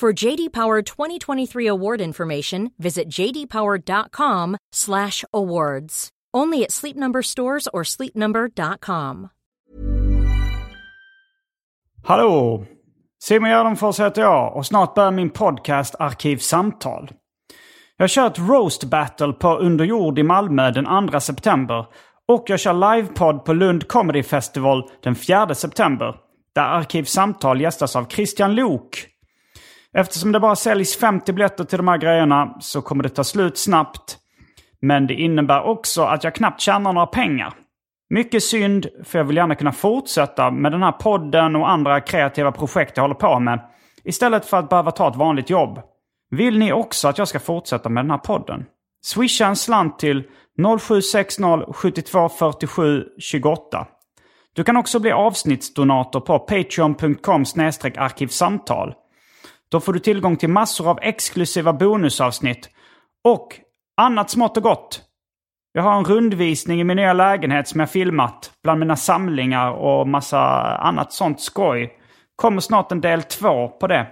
For JD Power 2023 award information, visit jdpower.com/awards. Only at Sleep Number stores or sleepnumber.com. Hallå! Simon Gärdenfors heter jag och snart börjar min podcast Arkivsamtal. Jag kör ett roast battle på Underjord i Malmö den 2 september och jag kör livepodd på Lund Comedy Festival den 4 september där Arkivsamtal gästas av Christian Lok. Eftersom det bara säljs 50 biljetter till de här grejerna så kommer det ta slut snabbt. Men det innebär också att jag knappt tjänar några pengar. Mycket synd, för jag vill gärna kunna fortsätta med den här podden och andra kreativa projekt jag håller på med. Istället för att behöva ta ett vanligt jobb. Vill ni också att jag ska fortsätta med den här podden? Swisha en slant till 0760 72 47 28. Du kan också bli avsnittsdonator på patreon.com arkivsamtal. Då får du tillgång till massor av exklusiva bonusavsnitt och annat smått och gott. Jag har en rundvisning i min nya lägenhet som jag filmat bland mina samlingar och massa annat sånt skoj. Kommer snart en del två på det.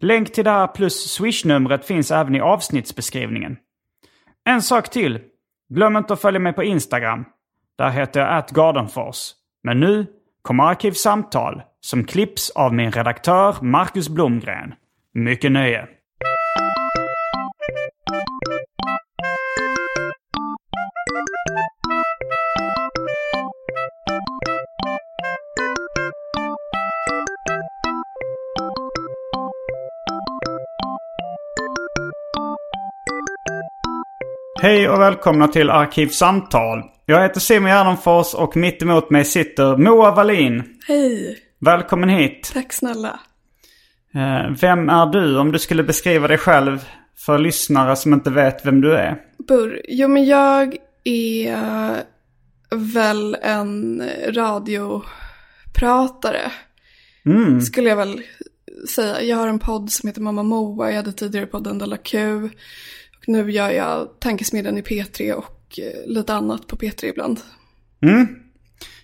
Länk till det här plus swishnumret finns även i avsnittsbeskrivningen. En sak till. Glöm inte att följa mig på Instagram. Där heter jag atgardenfors. Men nu kommer Arkivsamtal som klipps av min redaktör Marcus Blomgren. Mycket nöje. Hej och välkomna till Arkivsamtal. Jag heter Simon Gärdenfors och mitt emot mig sitter Moa Wallin. Hej, Välkommen hit. tack snälla. Eh, Vem är du om du skulle beskriva dig själv för lyssnare som inte vet vem du är? Burr, jo men jag är väl en radiopratare. Mm. Skulle jag väl säga. Jag har en podd som heter Mamma Moa. Jag hade tidigare podden Della Q. Nu gör jag Tankesmedjan i P3 och eh, lite annat på P3 ibland. Mm.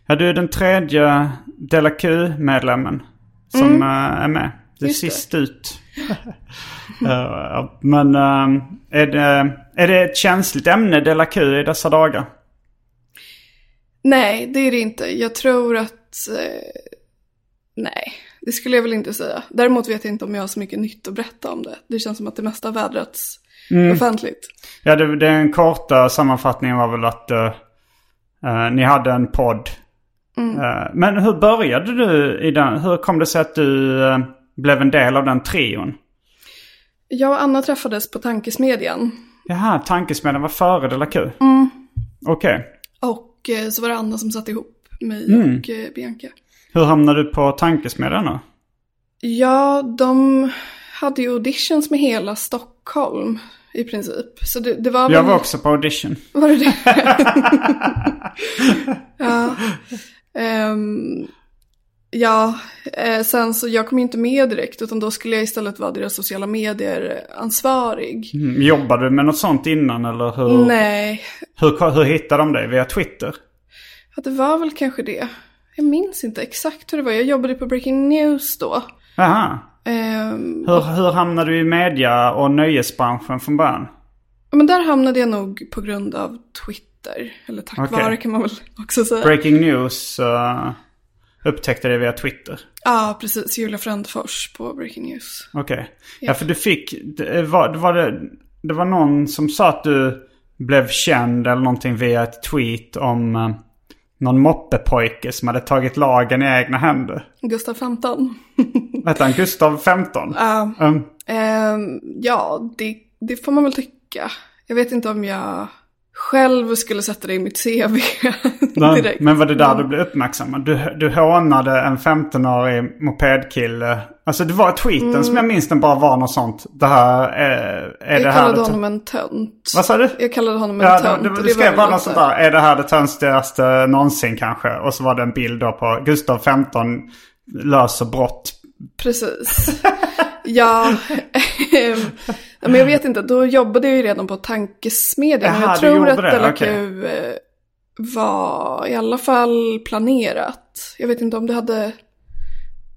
Ja, du är den tredje Della Q-medlemmen som eh, är med. Du är Just det. sist ut. Eh, men är, det, är det ett känsligt ämne, Della Q, i dessa dagar? Nej, det är det inte. Jag tror att... Nej, det skulle jag väl inte säga. Däremot vet jag inte om jag har så mycket nytt att berätta om det. Det känns som att det mesta har vädrats offentligt. Ja, det, den korta sammanfattningen var väl att eh, ni hade en podd. Eh, men hur började du i den? Hur kom det sig att du eh, blev en del av den trion? Jag och Anna träffades på Tankesmedjan. Jaha, tankesmedjan var före Della Q? Okej. Och eh, så var det Anna som satte ihop mig Mm. och Bianca. Hur hamnade du på tankesmedjan då? Ja, de hade ju auditions med hela Stockholm i princip. Så det, det var. Jag var också på audition. Var det det? ja. Ehm, ja, eh, sen så jag kom inte med direkt utan då skulle jag istället vara deras sociala medier ansvarig. Mm, Jobbade du med något sånt innan eller hur? Nej, Hur, hur hittade de dig? Via Twitter? ja, det var väl kanske det. Jag minns inte exakt hur det var. Jag jobbade på Breaking News då. Jaha. Ehm, Hur, hur hamnade du i media och nöjesbranschen från början? men där hamnade jag nog på grund av Twitter. Eller tack Okej. vare kan man väl också säga. Breaking news. eh, upptäckte det via Twitter? Ja, precis. Julia Frändfors på Breaking News. Okej. Ja, för du fick... Det var, det, var det, det var någon som sa att du blev känd eller någonting via ett tweet om eh, någon moppepojke som hade tagit lagen i egna händer. Gustav 15. Hette han Gustav 15? Ja. Mm. Ehm, ja, det, det får man väl tycka. Jag vet inte om jag själv skulle sätta det i mitt CV Nej. Men var det där du blev uppmärksammad? Du, du hånade en 15-årig mopedkille. Alltså det var tweeten som jag minns den bara var något sånt. Det här är, är jag det här... kallade det- honom en tönt. Vad sa du? Jag kallade honom en Ja, tönt. det, det det skrev bara något sånt där. Är det här det tönstigaste någonsin kanske? Och så var det en bild då på Gustav 15 löser brott. Precis. ja, ehm, men jag vet inte. Då jobbade jag ju redan på tankesmedjan. Jaha, jag tror att det, okej. Q eh, var i alla fall planerat. Jag vet inte om det hade...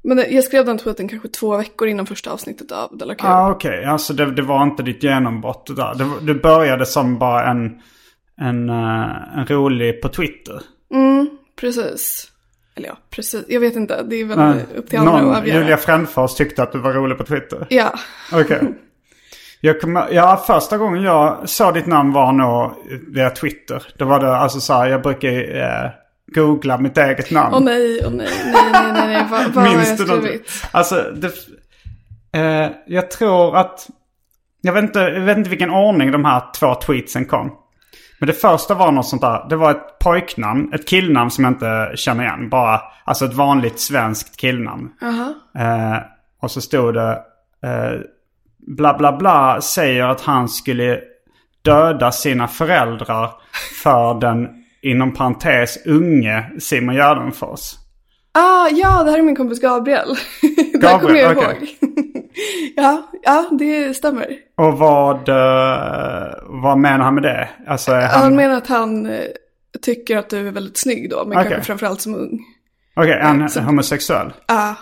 Men jag skrev den tweeten kanske två veckor innan första avsnittet av Della Q. Ja, ah, okej. Alltså det, det var inte ditt genombrott det där. Det, det började som bara en, en, eh, en rolig på Twitter. Mm, precis. Eller ja, precis. Jag vet inte. Det är väl upp till andra Någon, att avgöra. Julia Frändfors tyckte att du var rolig på Twitter. Ja, Okej. Jag kommer, ja, första gången jag såg ditt namn var nog via Twitter. Det var det, alltså så här, jag brukar eh, googla mitt eget namn. åh nej, åh nej, nej, nej, nej, nej. Vad, vad har jag du skrivit? Alltså, det, eh, jag tror att... Jag vet, inte, jag vet inte vilken ordning de här två tweetsen kom. Men det första var något sånt där. Det var ett pojknamn, ett killnamn som jag inte känner igen. Bara, alltså ett vanligt svenskt killnamn. Jaha. Eh, och så stod det eh, bla bla bla säger att han skulle döda sina föräldrar för den inom parentes unge Simon Gärdenfors. Ah, ja, det här är min kompis Gabriel. det Gabriel, kommer jag okej. ihåg. ja, ja, det stämmer. Och vad, eh, vad menar han med det? Alltså Han han... menar att han eh, tycker att du är väldigt snygg då, men Okej. kanske framförallt som ung. Okej, är han så- homosexuell? Ja,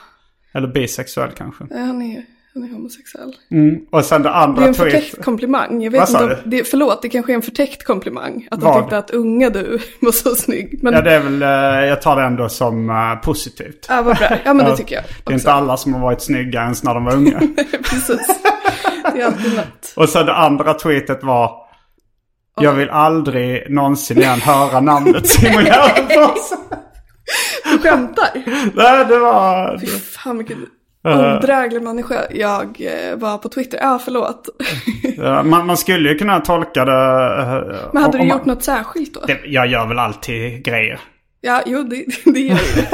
Eller bisexuell kanske? ah, han, är, han är homosexuell. Mm. Och sen det Det andra är en förtäckt komplimang. Jag vet Vad inte om, det, förlåt, det kanske är en förtäckt komplimang. Att Vad? han tyckte att unga du var så snygg. Men Ja, det är väl, eh, jag tar det ändå som eh, positivt. Ja, vad bra. Ja, men det tycker jag Det är också. inte alla som har varit snygga ens när de var unga. Precis. Det är alltid något. Och sen det andra tweetet var Jag vill aldrig någonsin igen höra namnet Simon Gärdenfors. Du skämtar? Nej, det var... Fy fan vilken odräglig människa jag eh, var på Twitter. Ja, förlåt. Ja, Man, man skulle ju kunna tolka det... eh, Men hade du man- gjort något särskilt då? Det, jag gör väl alltid grejer. Ja, jo, det, det gör jag.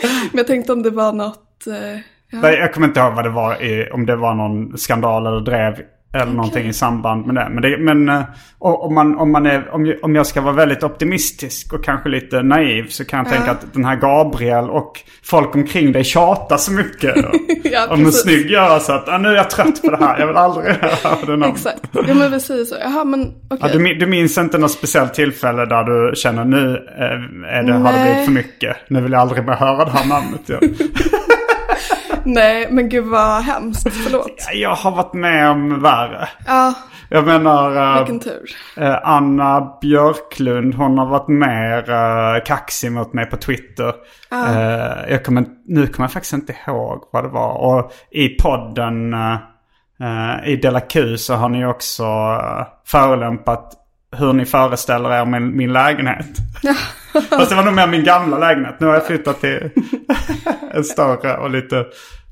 Men jag tänkte om det var något... eh, Ja. Nej, Jag kommer inte ihåg vad det var, om det var någon skandal eller drev eller någonting i samband med det. Men, det, men eh, om, man, om, man är, om, jag, om jag ska vara väldigt optimistisk och kanske lite naiv så kan jag tänka att den här Gabriel och folk omkring dig tjatar så mycket. Ja, om precis. snygg gör så att ah, nu är jag trött på det här, jag vill aldrig höra det namnet. Exakt. Ja, men säger så. Jaha, men okej. Ja, du, du minns inte något speciellt tillfälle där du känner nu eh, är det, har det blivit för mycket. Nu vill jag aldrig mer höra det här namnet. Ja. Nej, men gud vad hemskt. Förlåt. Jag har varit med om värre. Ja, Jag menar eh, vilken tur. eh, Anna Björklund, hon har varit mer uh, kaxig mot mig på Twitter. Eh, jag kommer, nu kommer jag faktiskt inte ihåg vad det var. Och i podden eh, eh, i Della Q så har ni också förolämpat hur ni föreställer er min, min lägenhet. Fast det var nog mer min gamla lägenhet. Nu har jag flyttat till en större och lite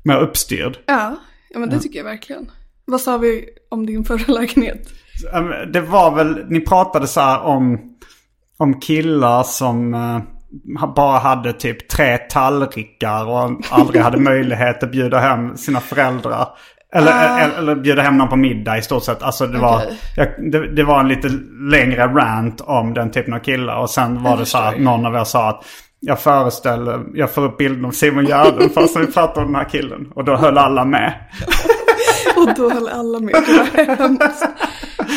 mer uppstyrd. Ja, ja men det tycker jag verkligen. Vad sa vi om din förra lägenhet? Det var väl, ni pratade så här om, om killar som eh, bara hade typ tre tallrikar och aldrig hade möjlighet att bjuda hem sina föräldrar. Eller, eller, eller bjuda hem någon på middag i stort sett. Alltså det var, Okej. jag, det, det var en lite längre rant om den typen av killar. Och sen var det så här, någon av er sa att jag föreställer, jag får upp bilden av Simon Gärdenfors när vi pratar om den här killen. Och då höll alla med. Och då höll alla med.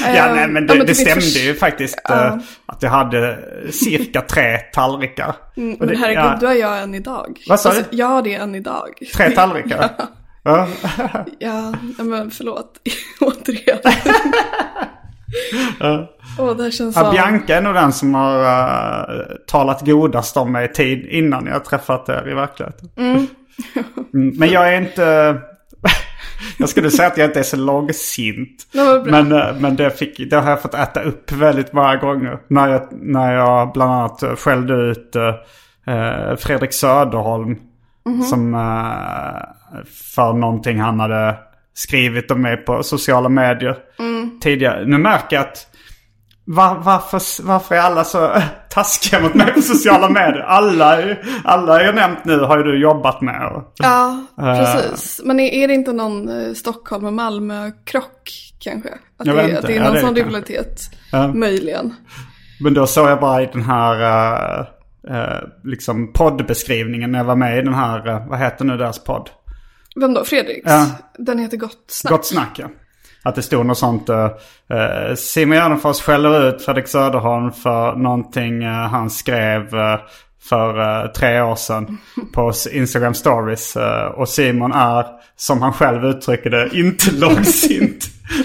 Ja, Ehm, nej, men det, ja, det finns stämde förs- ju faktiskt eh, att jag hade cirka tre tallrikar. Mm, Och Men det- herregud, ja, du har jag än idag. Alltså, Vad sa du? Jag har det än idag. Tre tallrikar? ja. Ja, men förlåt. Återigen. Åh, det känns Ja, som... Bianca är nog den som har uh, talat godast om mig tid innan jag träffat er i verkligheten. Mm, Men jag är inte... jag skulle säga att jag inte är så långsint. Det. Men, eh, men det, fick, det har jag fått äta upp väldigt många gånger. När jag, när jag bland annat skällde ut eh, Fredrik Söderholm. Som eh, för någonting han hade skrivit om mig på sociala medier tidigare. Nu märker jag att var, varför, varför är alla så taskiga mot mig på sociala medier? Alla, alla jag nämnt nu har ju du jobbat med. och- Ja, Eh. precis. Men är, det inte någon eh, Stockholm och Malmö-krock kanske? Att det, inte. att det är Ja, någon det är sån det rivalitet. Ja. Möjligen. Men då såg jag bara i den här eh, eh, liksom poddbeskrivningen när jag var med i den här, eh, vad heter nu deras podd? Vem då? Fredriks? Ja. Den heter Gott Snack. Gott snack ja. Att det stod något sånt. Uh, uh, Simon Gärdenfors skäller ut Fredrik Söderholm för någonting eh, han skrev eh, för eh, tre år sedan på Instagram stories. Eh, och Simon är, som han själv uttrycker det, inte långsint.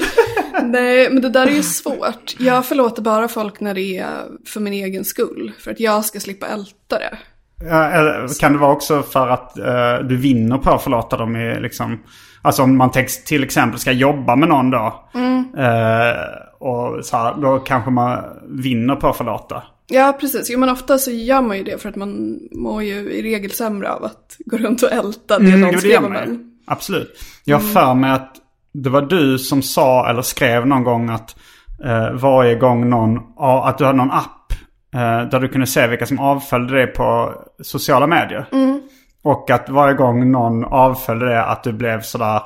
Nej, men det där är ju svårt. Jag förlåter bara folk när det är för min egen skull. För att jag ska slippa älta det. Eller kan det vara också för att eh, du vinner på att förlåta dem i liksom... Alltså om man till exempel ska jobba med någon då. Eh, och så här, då kanske man vinner på att förlåta. Ja, precis. Jo, men ofta så gör man ju det för att man mår ju i regel sämre av att gå runt och älta det Mm, någon skrev gör om en. Absolut. Jag har för mig att det var du som sa eller skrev någon gång att eh, varje gång någon, att du hade någon app där du kunde se vilka som avföljde dig på sociala medier. Och att varje gång någon avföljde det att du blev sådär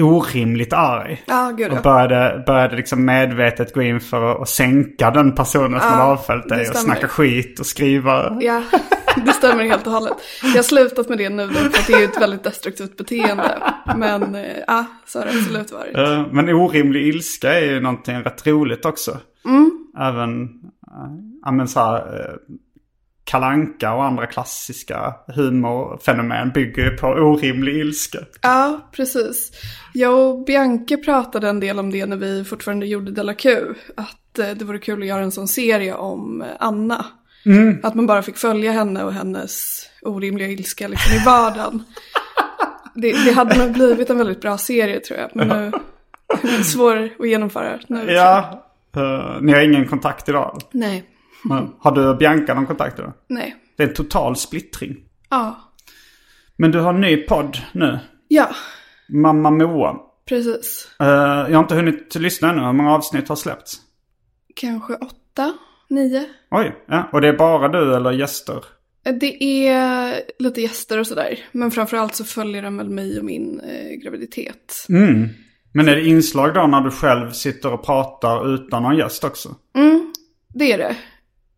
orimligt arg. Ja, gud Och ja. började, började liksom medvetet gå in för att, sänka den personen som Ja, hade avföljt dig. Och snacka skit och skriva. Ja, det stämmer helt och hållet. Jag har slutat med det nu för att det är ju ett väldigt destruktivt beteende. Men eh, ja, så har det absolut varit. Eh, Men orimlig ilska är ju någonting rätt roligt också. Mm. Även, ja men så här, uh, kalanka och andra klassiska humorfenomen bygger ju på orimlig ilska. Ja, precis. Jag och Bianca pratade en del om det när vi fortfarande gjorde Della Q. Att eh, det vore kul att göra en sån serie om eh, Anna. Att man bara fick följa henne och hennes orimliga ilska liksom i vardagen. Det, det hade nog blivit en väldigt bra serie tror jag. Men nu är det svår att genomföra nu. Ja, eh, ni har ingen kontakt idag? Nej, Men Har du och Bianca någon kontakt idag? nej. Det är en total splittring. Ja, Men du har en ny podd nu. ja, Mamma Moa. precis. Eh, jag har inte hunnit lyssna ännu. Hur många avsnitt har släppts? Kanske åtta, nio. Oj, ja. Och det är bara du eller gäster? Det är lite gäster och sådär. Men framförallt så följer den väl mig och min eh, graviditet. Mm. Men är det inslag då när du själv sitter och pratar utan någon gäst också? Det är det.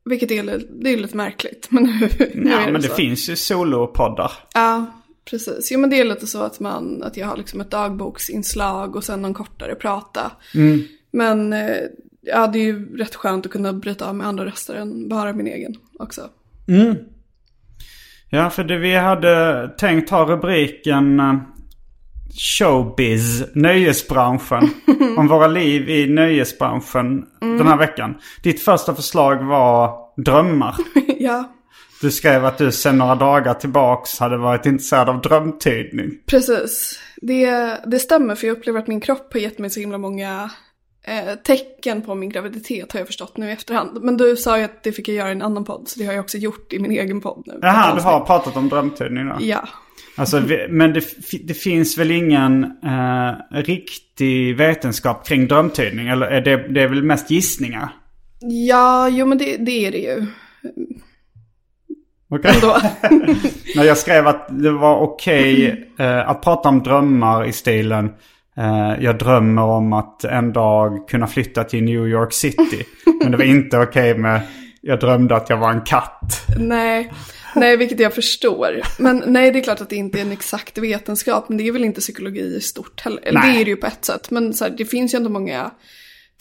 Vilket är, det är lite märkligt. Men nu, nu Ja, men det så. finns ju solopoddar. Ja, precis. Jo men det är lite så att, man, att jag har liksom ett dagboksinslag och sen någon kortare prata. Mm. Men eh, ja, det är ju rätt skönt att kunna bryta av med andra röster än bara min egen också. Ja, för det vi hade tänkt ha rubriken eh, Showbiz, nöjesbranschen. om våra liv i nöjesbranschen den här veckan. Ditt första förslag var drömmar. ja, Du skrev att du sedan några dagar tillbaks hade varit intresserad av drömtydning. precis. Det, det stämmer för jag upplever att min kropp har gett mig så himla många eh, tecken på min graviditet har jag förstått nu i efterhand. Men du sa ju att det fick jag göra i en annan podd så det har jag också gjort i min egen podd nu. Jaha, du har pratat om drömtydning då? Ja. Alltså, men det, det finns väl ingen eh, riktig vetenskap kring drömtydning? Eller är det, det är väl mest gissningar? Ja, jo men det, det är det ju. Okej. Ändå. När jag skrev att det var okej eh, att prata om drömmar i stilen eh, jag drömmer om att en dag kunna flytta till New York City. Men det var inte okej med jag drömde att jag var en katt. nej, nej, vilket jag förstår. Men nej, det är klart att det inte är en exakt vetenskap, men det är väl inte psykologi i stort heller. Eller det är det ju på ett sätt, men så här, det finns ju ändå många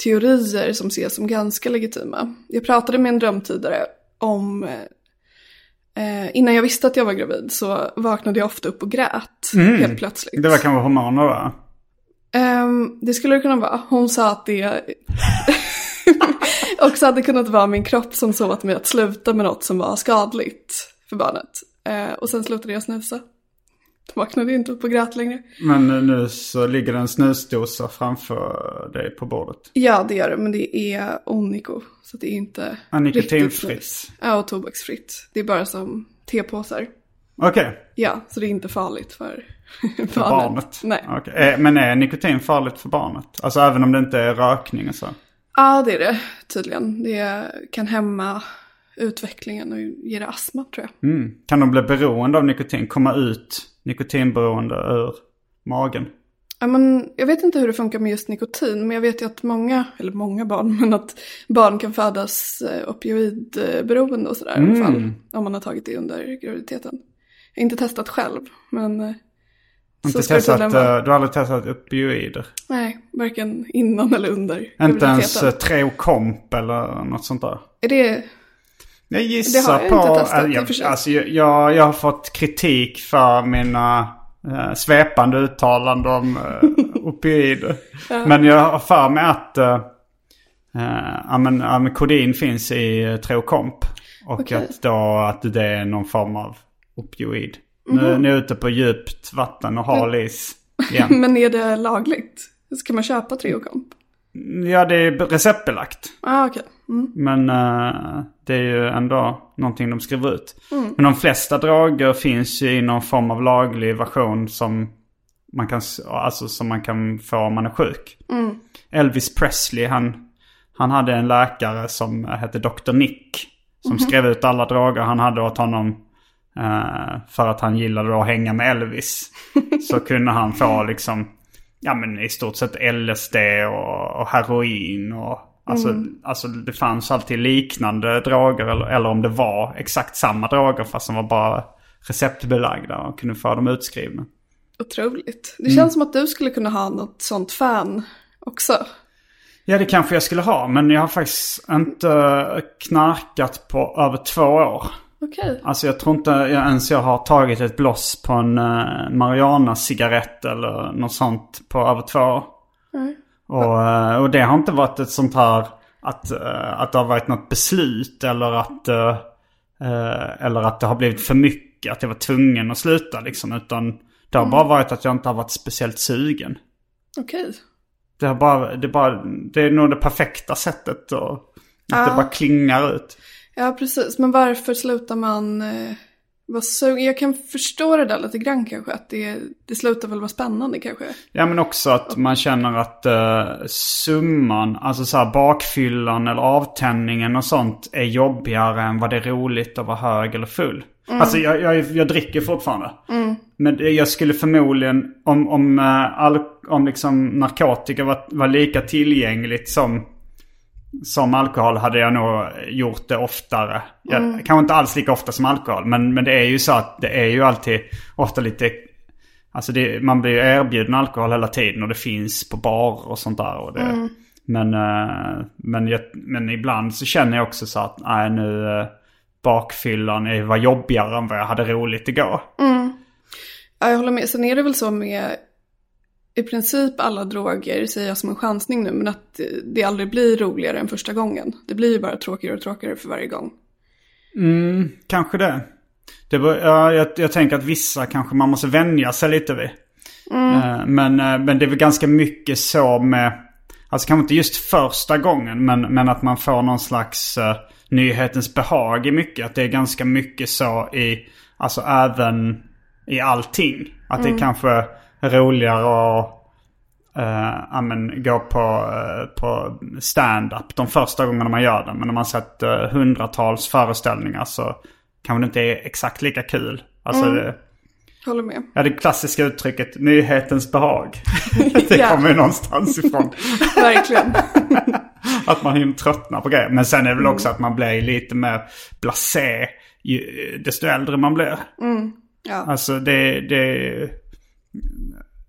teorier som ses som ganska legitima. Jag pratade med en drömtydare om, eh, innan jag visste att jag var gravid så vaknade jag ofta upp och grät helt plötsligt. Det var kanske hormoner va? Ehm, det skulle det kunna vara. Hon sa att det... också hade kunnat vara min kropp som sa åt mig att sluta med något som var skadligt för barnet. Eh, och sen slutade jag snusa. Då vaknade inte upp och grät längre. Men nu så ligger det en snusdosa framför dig på bordet. Ja, det gör det, men det är oniko. Så det är inte Ja, nikotinfritt. Ja, och tobaksfritt. Det är bara som tepåsar. Okej, Ja, så det är inte farligt för, för barnet. Nej. Okej. Eh, Men är nikotin farligt för barnet? Alltså även om det inte är rökning och så? Ja, det är det tydligen. Det kan hämma utvecklingen och ge det astma tror jag. Mm. Kan de bli beroende av nikotin? Komma ut nikotinberoende ur magen? Ja, men jag vet inte hur det funkar med just nikotin, men jag vet ju att många, eller många barn, men att barn kan födas eh, opioidberoende och sådär i alla fall. Om man har tagit det under graviditeten. Jag har inte testat själv, men eh, Inte testat, eh, du har aldrig testat opioider? Nej, varken innan eller under Inte ens Treokomp eller något sånt där? Är det, Jag gissar jag på... testat, äh, sig. jag, alltså, jag, jag, har fått kritik för mina uh, svepande uttalanden om uh, opioider. Men jag har för mig att uh, uh, men, ja, men kodin finns i uh, Treokomp. Och Okej. att, då, att det är någon form av opioid. Mhm. Nu, nu är jag ute på djupt vatten och hal is igen. men är det lagligt? Ska man köpa Treokomp? ja, det är receptbelagt. Ah, okej. Mm. Men eh, det är ju ändå någonting de skriver ut. Men de flesta droger finns ju i någon form av laglig version som man kan, alltså som man kan få om man är sjuk. Elvis Presley, han, han hade en läkare som hette Dr. Nick. Som skrev ut alla droger han hade åt honom. eh, för att han gillade att hänga med Elvis. Så kunde han få liksom, ja men i stort sett LSD och, och heroin och Alltså, alltså det fanns alltid liknande droger eller, eller om det var exakt samma droger fast de var bara receptbelagda och kunde få dem utskrivna. Otroligt. Det Mm. känns som att du skulle kunna ha något sånt fan också. Ja det kanske jag skulle ha men jag har faktiskt inte knarkat på över två år. Okej. Alltså jag tror inte jag ens jag har tagit ett bloss på en uh, Mariana-cigarett eller något sånt på över två år. Och, eh, och det har inte varit ett sånt här att, eh, att det har varit något beslut eller att, eh, eller att det har blivit för mycket. Att jag var tvungen att sluta liksom. Utan det har bara varit att jag inte har varit speciellt sugen. Okej. Det, har bara, det, bara, det är nog det perfekta sättet. Och, att det bara klingar ut. Ja, precis. Men varför slutar man eh, sugen? Jag kan förstå det där lite grann kanske. Att det, det slutar väl vara spännande kanske. Ja men också att man känner att uh, summan, alltså så här bakfyllan eller avtändningen och sånt är jobbigare än vad det är roligt att vara hög eller full. Alltså jag, jag, jag dricker fortfarande. Men det- jag skulle förmodligen, om, om, uh, all, om liksom narkotika var, var lika tillgängligt som, som alkohol hade jag nog gjort det oftare. Jag, Kanske inte alls lika ofta som alkohol. Men, men det är ju så att det är ju alltid ofta lite Alltså det, man blir ju erbjuden alkohol hela tiden och det finns på bar och sånt där. Och det, men, eh, men, jag, men ibland så känner jag också så att nej nu uh, bakfyllan var jobbigare än vad jag hade roligt igår. Ja, jag håller med. Sen är det väl så med i princip alla droger, säger jag som en chansning nu, men att det aldrig blir roligare än första gången. Det blir ju bara tråkigare och tråkigare för varje gång. Kanske det. det var, ja, jag, jag tänker att vissa kanske man måste vänja sig lite vid. Eh, Men, eh, men det är väl ganska mycket så med, alltså kanske inte just första gången, men, men att man får någon slags uh, nyhetens behag i mycket. Att det är ganska mycket så i, alltså även i allting. Att det är kanske roligare att uh, ja, men, gå på, eh, på stand-up de första gångerna man gör det. Men när man sett uh, hundratals föreställningar så kanske det inte är exakt lika kul. Alltså det, Håller med. ja, det klassiska uttrycket nyhetens behag. det Ja. kommer ju någonstans ifrån. Verkligen. Att man hinner tröttna på grejer. Men sen är det väl också att man blir lite mer blasé ju, desto äldre man blir. Ja. Alltså det, det,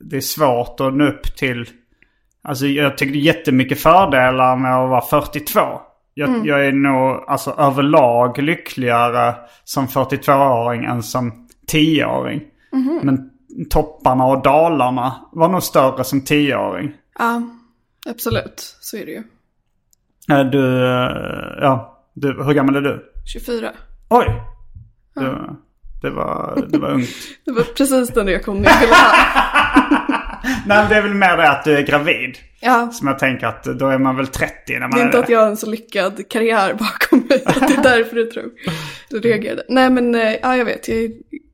det är svårt att nå upp till... Alltså jag tycker det är jättemycket fördelar med att vara 42. Jag, jag är nog alltså överlag lyckligare som 42-åring än som 10-åring. Men topparna och dalarna var nog större som 10-åring. Ja, absolut. Så är det ju. Eh, Du, eh, ja, du, hur gammal är du? 24. Oj! Det, det, var, det var ungt. Det var precis den jag ville ha. Nej, men det är väl mer det att du är gravid. Ja, Som jag tänker att då är man väl 30 när man det är inte det. att jag har en så lyckad karriär bakom mig. Att det är därför du tror. Du reagerade. Nej men, eh, ja jag vet. Jag är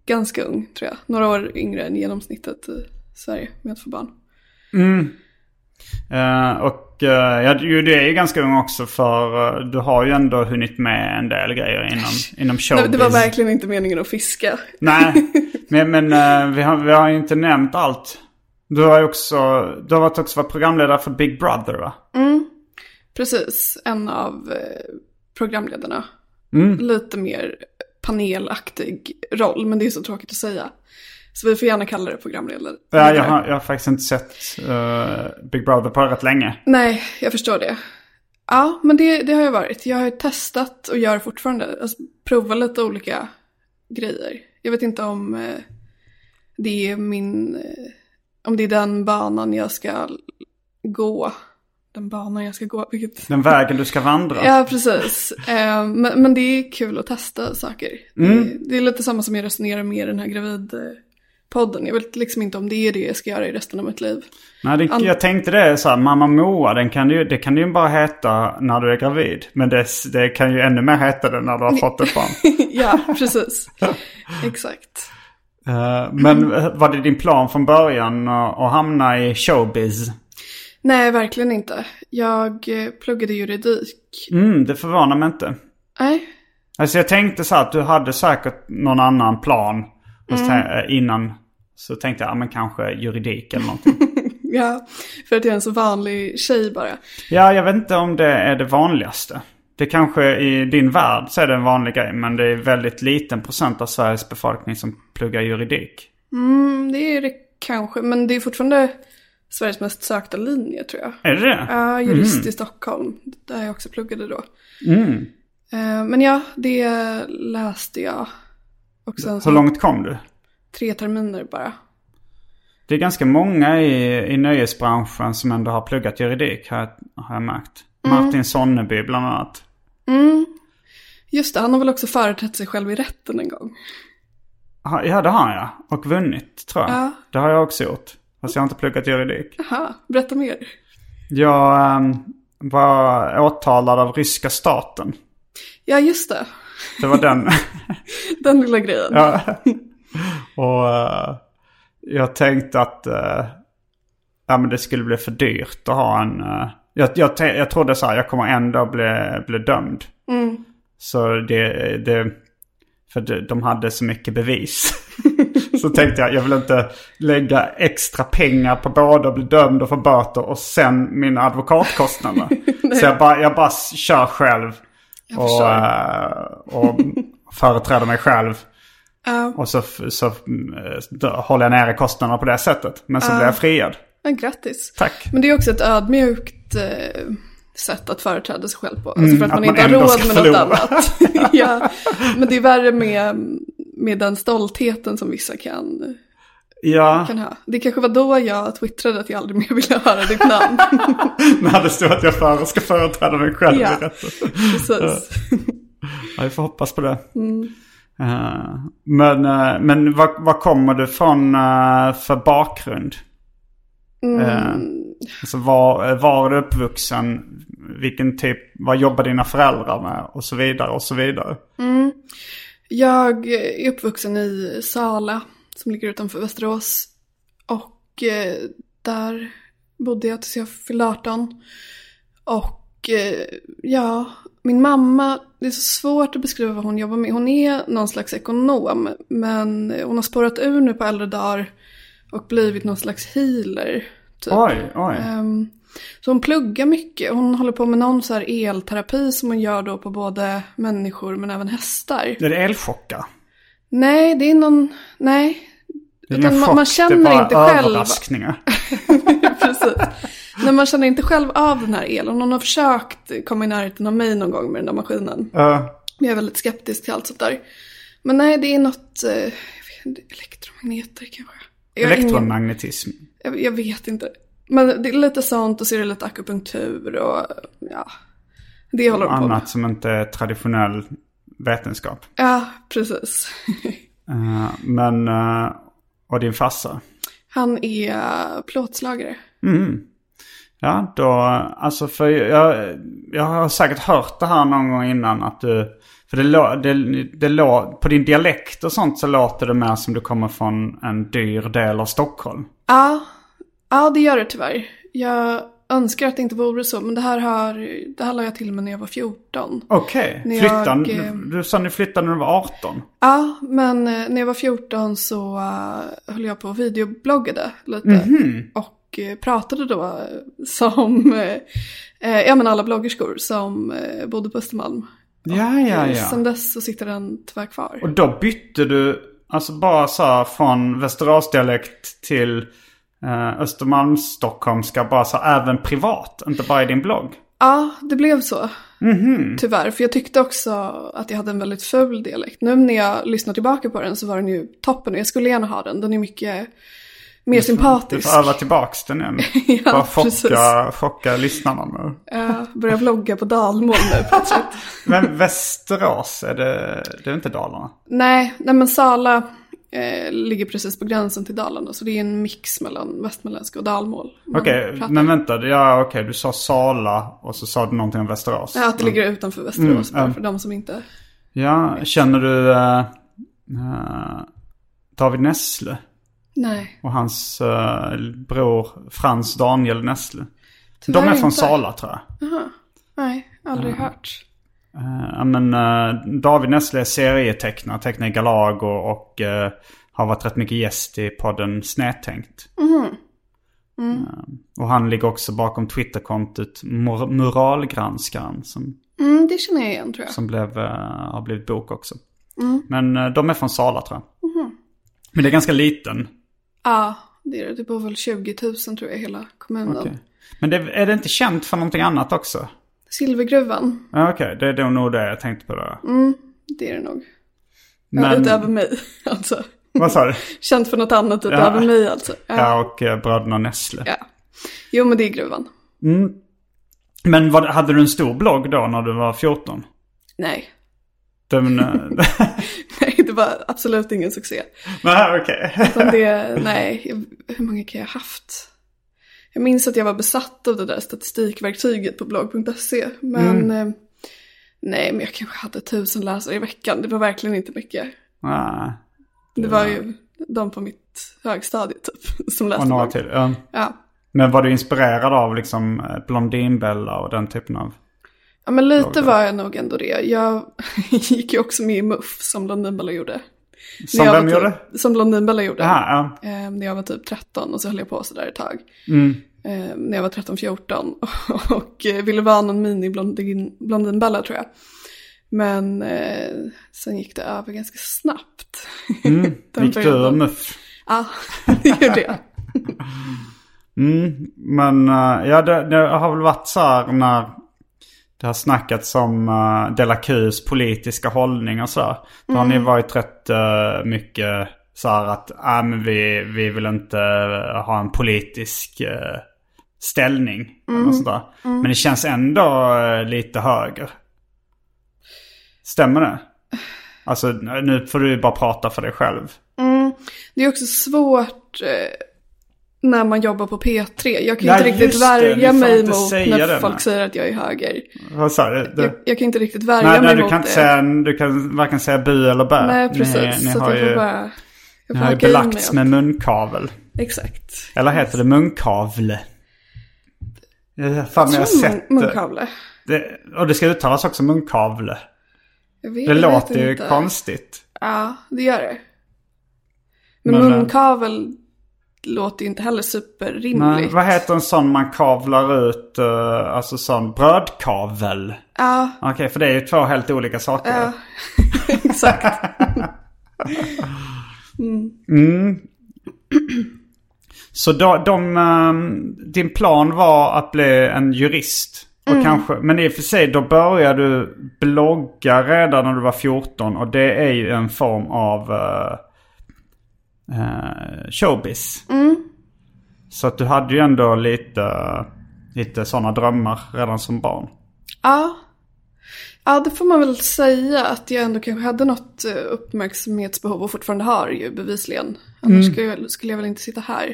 ganska ung tror jag. Några år yngre än genomsnittet i Sverige med att få barn. Eh, och uh, ja, du, du är ju ganska ung också för eh, du har ju ändå hunnit med en del grejer inom, inom showbiz. det var verkligen inte meningen att fiska. Nej, men, men vi, har, vi har ju inte nämnt allt. Du har ju också, du har varit också varit programledare för Big Brother va? Precis, en av programledarna. Mm. Lite mer panelaktig roll, men det är så tråkigt att säga. Så vi får gärna kalla det programledare. Ja, jag, har, jag har faktiskt inte sett eh, Big Brother på rätt länge. Nej, jag förstår det. Ja, men det, det har jag varit. Jag har testat och gör fortfarande. Alltså, prova lite olika grejer. Jag vet inte om eh, det är min... Eh, om det är den banan jag ska gå. Den banan jag ska gå. Vilket... Den vägen du ska vandra. Ja, precis. Eh, men, men det är kul att testa saker. Det, det är lite samma som jag resonerar med den här gravidpodden. Jag vet liksom inte om det är det jag ska göra i resten av mitt liv. Nej, det, jag tänkte det så här, Mamma Moa, den kan du, det kan du ju bara heta när du är gravid. Men det, det kan ju ännu mer heta det när du har fått ett barn. ja, precis. Exakt. Eh, men var det din plan från början att, hamna i showbiz? Nej, verkligen inte. Jag eh, pluggade juridik. Mm, det förvånar mig inte. Nej, Alltså jag tänkte så att du hade säkert någon annan plan. Mm. tän- innan så tänkte jag, ja men kanske juridik eller någonting. ja, för att jag är en så vanlig tjej bara. ja, jag vet inte om det är det vanligaste. Det kanske i din värld så är det en vanlig grej. Men det är väldigt liten procent av Sveriges befolkning som pluggar juridik. Mm, det är det kanske, men det är fortfarande Sveriges mest sökta linje tror jag. Är det det? Ja, jurist i Stockholm, där jag också pluggade då. Mm. Eh, Men ja, det läste jag. Och sen så Hur långt kom du? Tre terminer bara. Det är ganska många i, i nöjesbranschen som ändå har pluggat juridik har, jag- har jag märkt. Martin Sonneby bland annat. Just det, han har väl också företrätt sig själv i rätten en gång. Ja, det har jag. Och vunnit, tror jag. Ja. Det har jag också gjort. Fast jag har inte pluggat juridik. Jaha, berätta mer. Jag ehm, var åtalad av ryska staten. Ja, just det. Det var den. Den lilla grejen. ja. Och eh, jag tänkte att eh, ja, men det skulle bli för dyrt att ha en... eh, jag, jag, jag trodde så här, jag kommer ändå bli, bli dömd. Så det, det... För de, de hade så mycket bevis. så tänkte jag, jag vill inte lägga extra pengar på både att bli dömd och få böter och sen mina advokatkostnader. så jag bara, jag bara kör själv. Och, förstår. eh, och företräder mig själv. Ja, Och så, så eh, håller jag nere kostnaderna på det sättet. Men så blir jag friad. men grattis. Tack. Men det är också ett ödmjukt eh, sätt att företräda sig själv på. Alltså för att, att man man inte har råd med något förlora. annat. ja, men det är värre med, med den stoltheten som vissa kan, Ja, kan ha. Det kanske var då jag twittrade att jag aldrig mer ville höra ditt namn. när det stod att jag för, ska företräda mig själv Ja. Precis. Ja, vi får hoppas på det. Eh, men uh, men vad, vad kommer du från eh, för bakgrund? Uh, alltså var, var är du uppvuxen? Vilken typ, vad jobbar dina föräldrar med? Och så vidare och så vidare. Jag är uppvuxen i Sala som ligger utanför Västerås. Och eh, där bodde jag tills jag fyllde 18. Och eh, ja, min mamma, det är så svårt att beskriva vad hon jobbar med. Hon är någon slags ekonom, men hon har spårat ur nu på äldre dagar och blivit någon slags healer. Typ. Oj, oj. Ehm, så hon pluggar mycket. Hon håller på med någon så här elterapi som hon gör då på både människor men även hästar. Är det elchockar? Nej, det är någon... Nej. Det är Utan man, chock, man det är känner bara inte själv... överraskningar. Precis. Nej, man känner inte själv av den här elen. Hon har försökt komma i närheten av mig någon gång med den där maskinen. Eh, Men jag är väldigt skeptisk till allt sånt där. Men nej, det är något... Eh, elektromagneter kanske. Jag har ingen- elektromagnetism. Jag, jag vet inte. Men det är lite sånt och så är det lite akupunktur och ja. Det håller de på med. annat som inte är traditionell vetenskap. Ja, precis. Eh, men, eh, och din farsa? Han är plåtslagare. Ja, då, alltså för jag, jag har säkert hört det här någon gång innan att du, för det, lå- det, det lå, på din dialekt och sånt så låter det mer som du kommer från en dyr del av Stockholm. Ja, ja det gör det tyvärr. Jag önskar att det inte vore så, men det här, har, det här la jag till mig när jag var 14. Okej, flyttan, jag, eh, du sa ni flyttade när du var 18. Ja, men eh, när jag var 14 så uh, höll jag på och videobloggade lite. Mhm. Och eh, pratade då eh, som, eh, eh, ja men alla bloggerskor som eh, bodde på Östermalm. Ja, ja, Eh, ja. Sen dess så sitter den tyvärr kvar. Och då bytte du, alltså bara så här från Västeråsdialekt till eh, Östermalms stockholmska, bara så även privat, inte bara i din blogg. Ja, det blev så. Mhm. Tyvärr, för jag tyckte också att jag hade en väldigt ful dialekt. Nu när jag lyssnar tillbaka på den så var den ju toppen och jag skulle gärna ha den. Den är mycket mer Du sympatisk. får öva tillbaks den igen. Ja, bara precis. chocka, chocka lyssnarna nu. Jag börjar vlogga på dalmål nu plötsligt. Men Västerås, är det, det är inte Dalarna? nej, nej, men Sala eh, ligger precis på gränsen till Dalarna. Så det är en mix mellan västmanländska och dalmål. Okej, pratar. men vänta. Ja, okej. Du sa Sala och så sa du någonting om Västerås. Ja, att det ligger utanför Västerås Mm, ja. för de som inte... Ja, känner du eh, David Nessle Nej, och hans eh, bror Frans Daniel Nessle? Tyvärr De är från inte. Sala tror jag. nej, aldrig hört. Eh, ja, men eh, David Nessle är serietecknare, tecknar i Galago och eh, har varit rätt mycket gäst i podden Snedtänkt. Eh, och han ligger också bakom Twitterkontot Mor- Muralgranskaren som, Mm, det känner jag igen tror jag. som blev, har blivit bok också. Men eh, de är från Sala tror jag. Men det är ganska liten. Ja, det är det. Det bor väl 20 000 tror jag i hela kommunen. Okej. Men det, är det inte känt för någonting annat också? Silvergruvan, Ja, Okej, det är nog det jag tänkte på då. det är det nog. Men, Ja, utöver mig, alltså. vad sa du? Känt för något annat utöver Ja. mig alltså. Ja. Ja, och eh, bröderna Nessle. ja. Jo, men det är gruvan. Men vad, hade du en stor blogg då när du var 14? Nej. Den, Nej, det var absolut ingen succé. Nej, okej. Utan det, nej, hur många kan jag ha haft? Jag minns att jag var besatt av det där statistikverktyget på blogg.se. Men eh, nej, men jag kanske hade tusen läsare i veckan. Det var verkligen inte mycket. Nej. Det var ju de på mitt högstadie typ som läste Och några blogg. till. Ja. Ja. Men var du inspirerad av liksom eh, Blondinbella och den typen av? ja, men lite Bloggar. var jag nog ändå det. Jag gick ju också med i MUF som Blondinbella gjorde. Som vem var gjorde? Typ, som Blondinbella gjorde. Jaha, ja. Eh, när jag var typ 13 och så höll jag på sådär ett tag. Mm. Eh, när jag var 13-14 och eh, ville vara någon mini-blondin Blondinbella tror jag. Men eh, sen gick det över ganska snabbt. Den Gick du ur perioden. MUF? Ja, det gjorde jag. Mm, men ja, det, det har väl varit så här när det har snackats om uh, De La Qs politiska hållning och så. Då har ni varit rätt eh, mycket så här att ah, men vi, vi vill inte eh, ha en politisk eh, ställning. eller något sånt där. Men det känns ändå eh, lite höger. Stämmer det? Alltså nu får du bara prata för dig själv. Det är också svårt eh, när man jobbar på P3. Jag kan Ja, inte riktigt det. Värja får mig mot när det, folk säger att jag är höger. Vad sa du? Jag, jag kan inte riktigt värja Nej, mig nej du mot kan det. säga, du kan varken säga bu eller bä. Nej, precis. Ni, ni så har jag får ju, bara... Jag får har ju belagts allt. med munkavel. Exakt. Eller heter det munkavle? Jag fan, jag har Tror sett mun- det. munkavle. det. Och det ska uttalas också munkavle. Jag vet, Det jag låter ju konstigt. Ja, det gör det. Men, Men, eh, munkavel låter ju inte heller superrimligt. Men vad heter en sån man kavlar ut, uh, alltså sån brödkavel? Ja, Okej, för det är ju två helt olika saker. ja. exakt. Så då, de, ehm, din plan var att bli en jurist. Och kanske, men i och för sig då började du blogga redan när du var 14. Och det är ju en form av uh, uh, showbiz. Så att du hade ju ändå lite, lite sådana drömmar redan som barn. Ja, Ja, det får man väl säga att jag ändå kanske hade något eh, uppmärksamhetsbehov och fortfarande har ju bevisligen. Annars skulle, jag, skulle jag väl inte sitta här.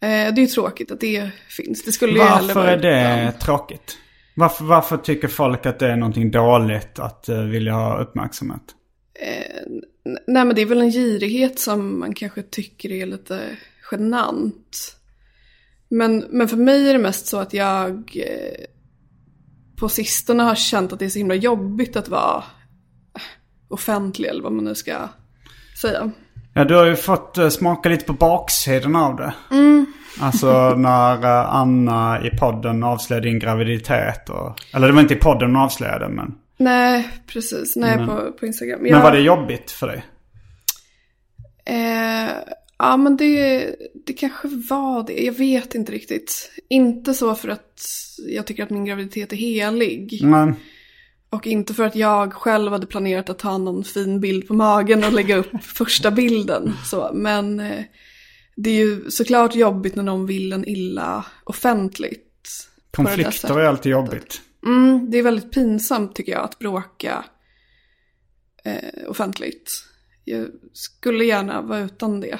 Eh, det är ju tråkigt att det finns. Det skulle ju Varför är det utan. tråkigt? Varför, varför tycker folk att det är någonting dåligt att uh, vilja ha uppmärksamhet? N- Nej men det är väl en girighet som man kanske tycker är lite genant. Men, men för mig är det mest så att jag eh, på sistone har känt att det är så himla jobbigt att vara offentlig eller vad man nu ska säga. Ja, du har ju fått uh, smaka lite på baksidan av det. Alltså när uh, Anna i podden avslöjade din graviditet. Och, eller det var inte i podden hon avslöjade men. Nej, precis. Nej, på, på Instagram. Men var det jobbigt för dig? Eh, ja, men det, det kanske var det. Jag vet inte riktigt. Inte så för att jag tycker att min graviditet är helig. Men, Och inte för att jag själv hade planerat att ta någon fin bild på magen och lägga upp första bilden. Så, men eh, det är ju såklart jobbigt när någon vill en illa offentligt. konflikter är alltid jobbigt. Mm, det är väldigt pinsamt tycker jag att bråka eh, offentligt. Jag skulle gärna vara utan det.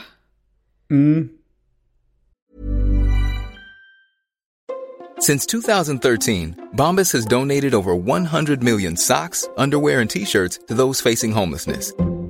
Mm. Since 2013, Bombas has donated over 100 million socks, underwear, and t shirts to those facing homelessness.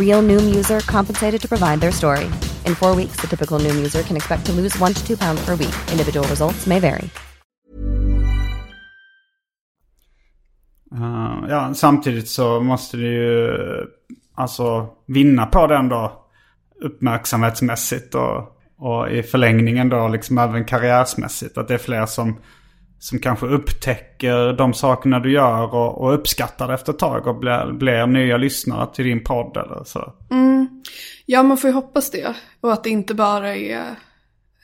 Real Noom user compensated to provide their story. In four weeks, the typical Noom user can expect to lose one to two pounds per week. Individual results may vary. Uh, ja, samtidigt så måste du ju alltså vinna på den då uppmärksamhetsmässigt och, och i förlängningen då liksom även karriärsmässigt. Att det är fler som, som kanske upptäcker de sakerna du gör och, och uppskattar det efter ett tag och blir, blir nya lyssnare till din podd eller så. Ja, man får ju hoppas det. Och att det inte bara är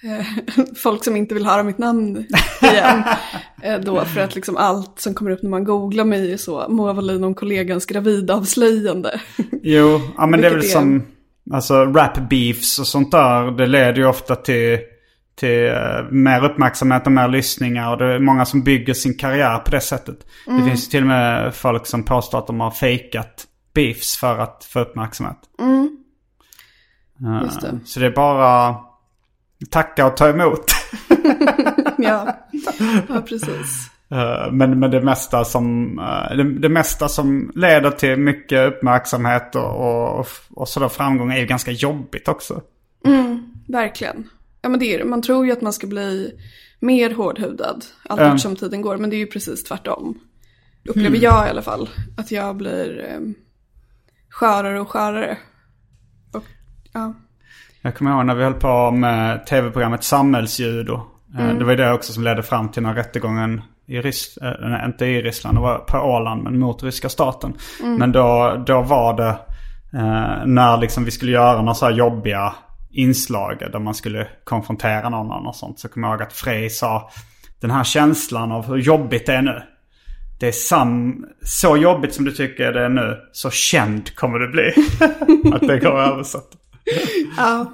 eh, folk som inte vill höra mitt namn igen. eh, då för att liksom allt som kommer upp när man googlar mig är så Moa Wallin om kollegans gravidavslöjande. Jo, ja men det är väl är- som alltså rap beefs och sånt där. Det leder ju ofta till, till eh, mer uppmärksamhet och mer lyssningar. Och det är många som bygger sin karriär på det sättet. Det finns till och med folk som påstår att de har fejkat beefs för att få uppmärksamhet. Eh, Just det. Så det är bara tacka och ta emot. ja. ja, precis. Eh, Men, men det mesta som eh, det, det mesta som leder till mycket uppmärksamhet och, och, och sådär framgång är ju ganska jobbigt också. Verkligen. Ja, men det är det. Man tror ju att man ska bli mer hårdhudad allt Ja. eftersom tiden går. Men det är ju precis tvärtom. Upplever jag i alla fall. Att jag blir eh, skörare och skörare. Och, ja. Jag kommer ihåg när vi höll på med tv-programmet Samhällsjudo. Eh, Det var ju det också som ledde fram till den här rättegången i Ryssland, nej, inte i Ryssland, det var på Åland men mot ryska staten. Men då, då var det eh, när liksom vi skulle göra några så här jobbiga inslag där man skulle konfrontera någon annan och sånt. Så kommer jag ihåg att Frej sa den här känslan av hur jobbigt det är nu. Det är sam, så jobbigt som du tycker det är nu, så känd kommer det bli. att det går översatt. Ja.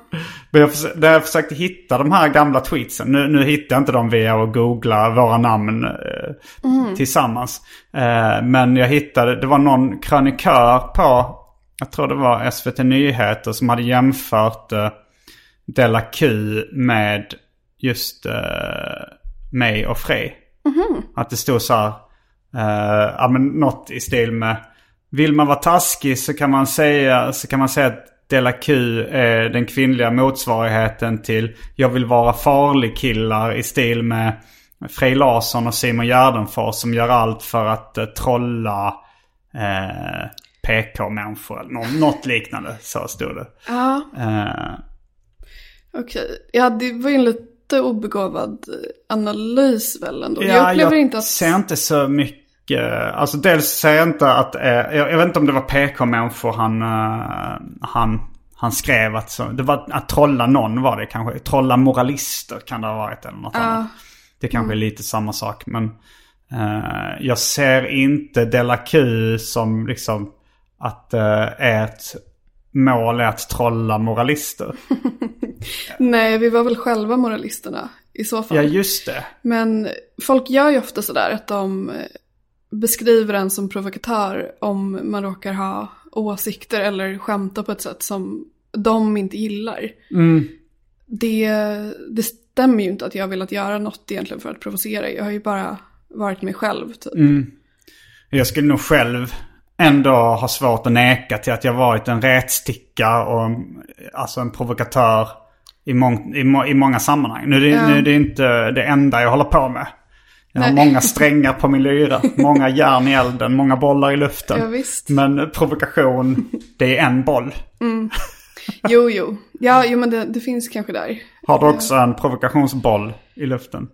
Men jag, förs- jag försökte hitta de här gamla tweetsen. Nu, nu hittar jag inte dem via att googla våra namn eh, tillsammans. Eh, men jag hittade, det var någon krönikör på, jag tror det var SVT Nyheter som hade jämfört eh, Della Q med just eh, mig och Frej. Att det stod så här, eh, ja men något i stil med vill man vara taskig så kan man säga, så kan man säga att Della Q är den kvinnliga motsvarigheten till Jag vill vara farlig killar i stil med Frej Larsson och Simon Gärdenfors som gör allt för att eh, trolla PK-människor. Nå- något liknande, så stod det. Ja, Eh, okej. Ja, det var ju en lite obegåvad eh, analys väl ändå. Ja, jag upplever jag inte att... ser inte så mycket. Alltså dels ser jag inte att, eh, jag, jag vet inte om det var PK-människor han, eh, han, han skrev att, så, det var att trolla någon var det kanske. Trolla moralister kan det ha varit eller något annat. Det kanske är lite samma sak men eh, jag ser inte Della Q som liksom att uh, ert mål är att trolla moralister. Nej, vi var väl själva moralisterna i så fall. Ja just det. Men folk gör ju ofta sådär att de eh, beskriver en som provokatör om man råkar ha åsikter eller skämta på ett sätt som de inte gillar. Det, det stämmer ju inte att jag vill att göra något egentligen för att provocera. Jag har ju bara varit mig själv typ. Jag skulle nog själv ändå ha svårt att neka till att jag varit en rätsticka och alltså en provokatör i, mång, i, må, i många sammanhang. Nu är, det, nu är det inte det enda jag håller på med. Jag har Nej. många strängar på min lyra, många järn i elden, många bollar i luften. Ja, visst. Men provokation, det är en boll. Jo, jo. Ja, jo men det, det finns kanske där. Har du också en provokationsboll i luften?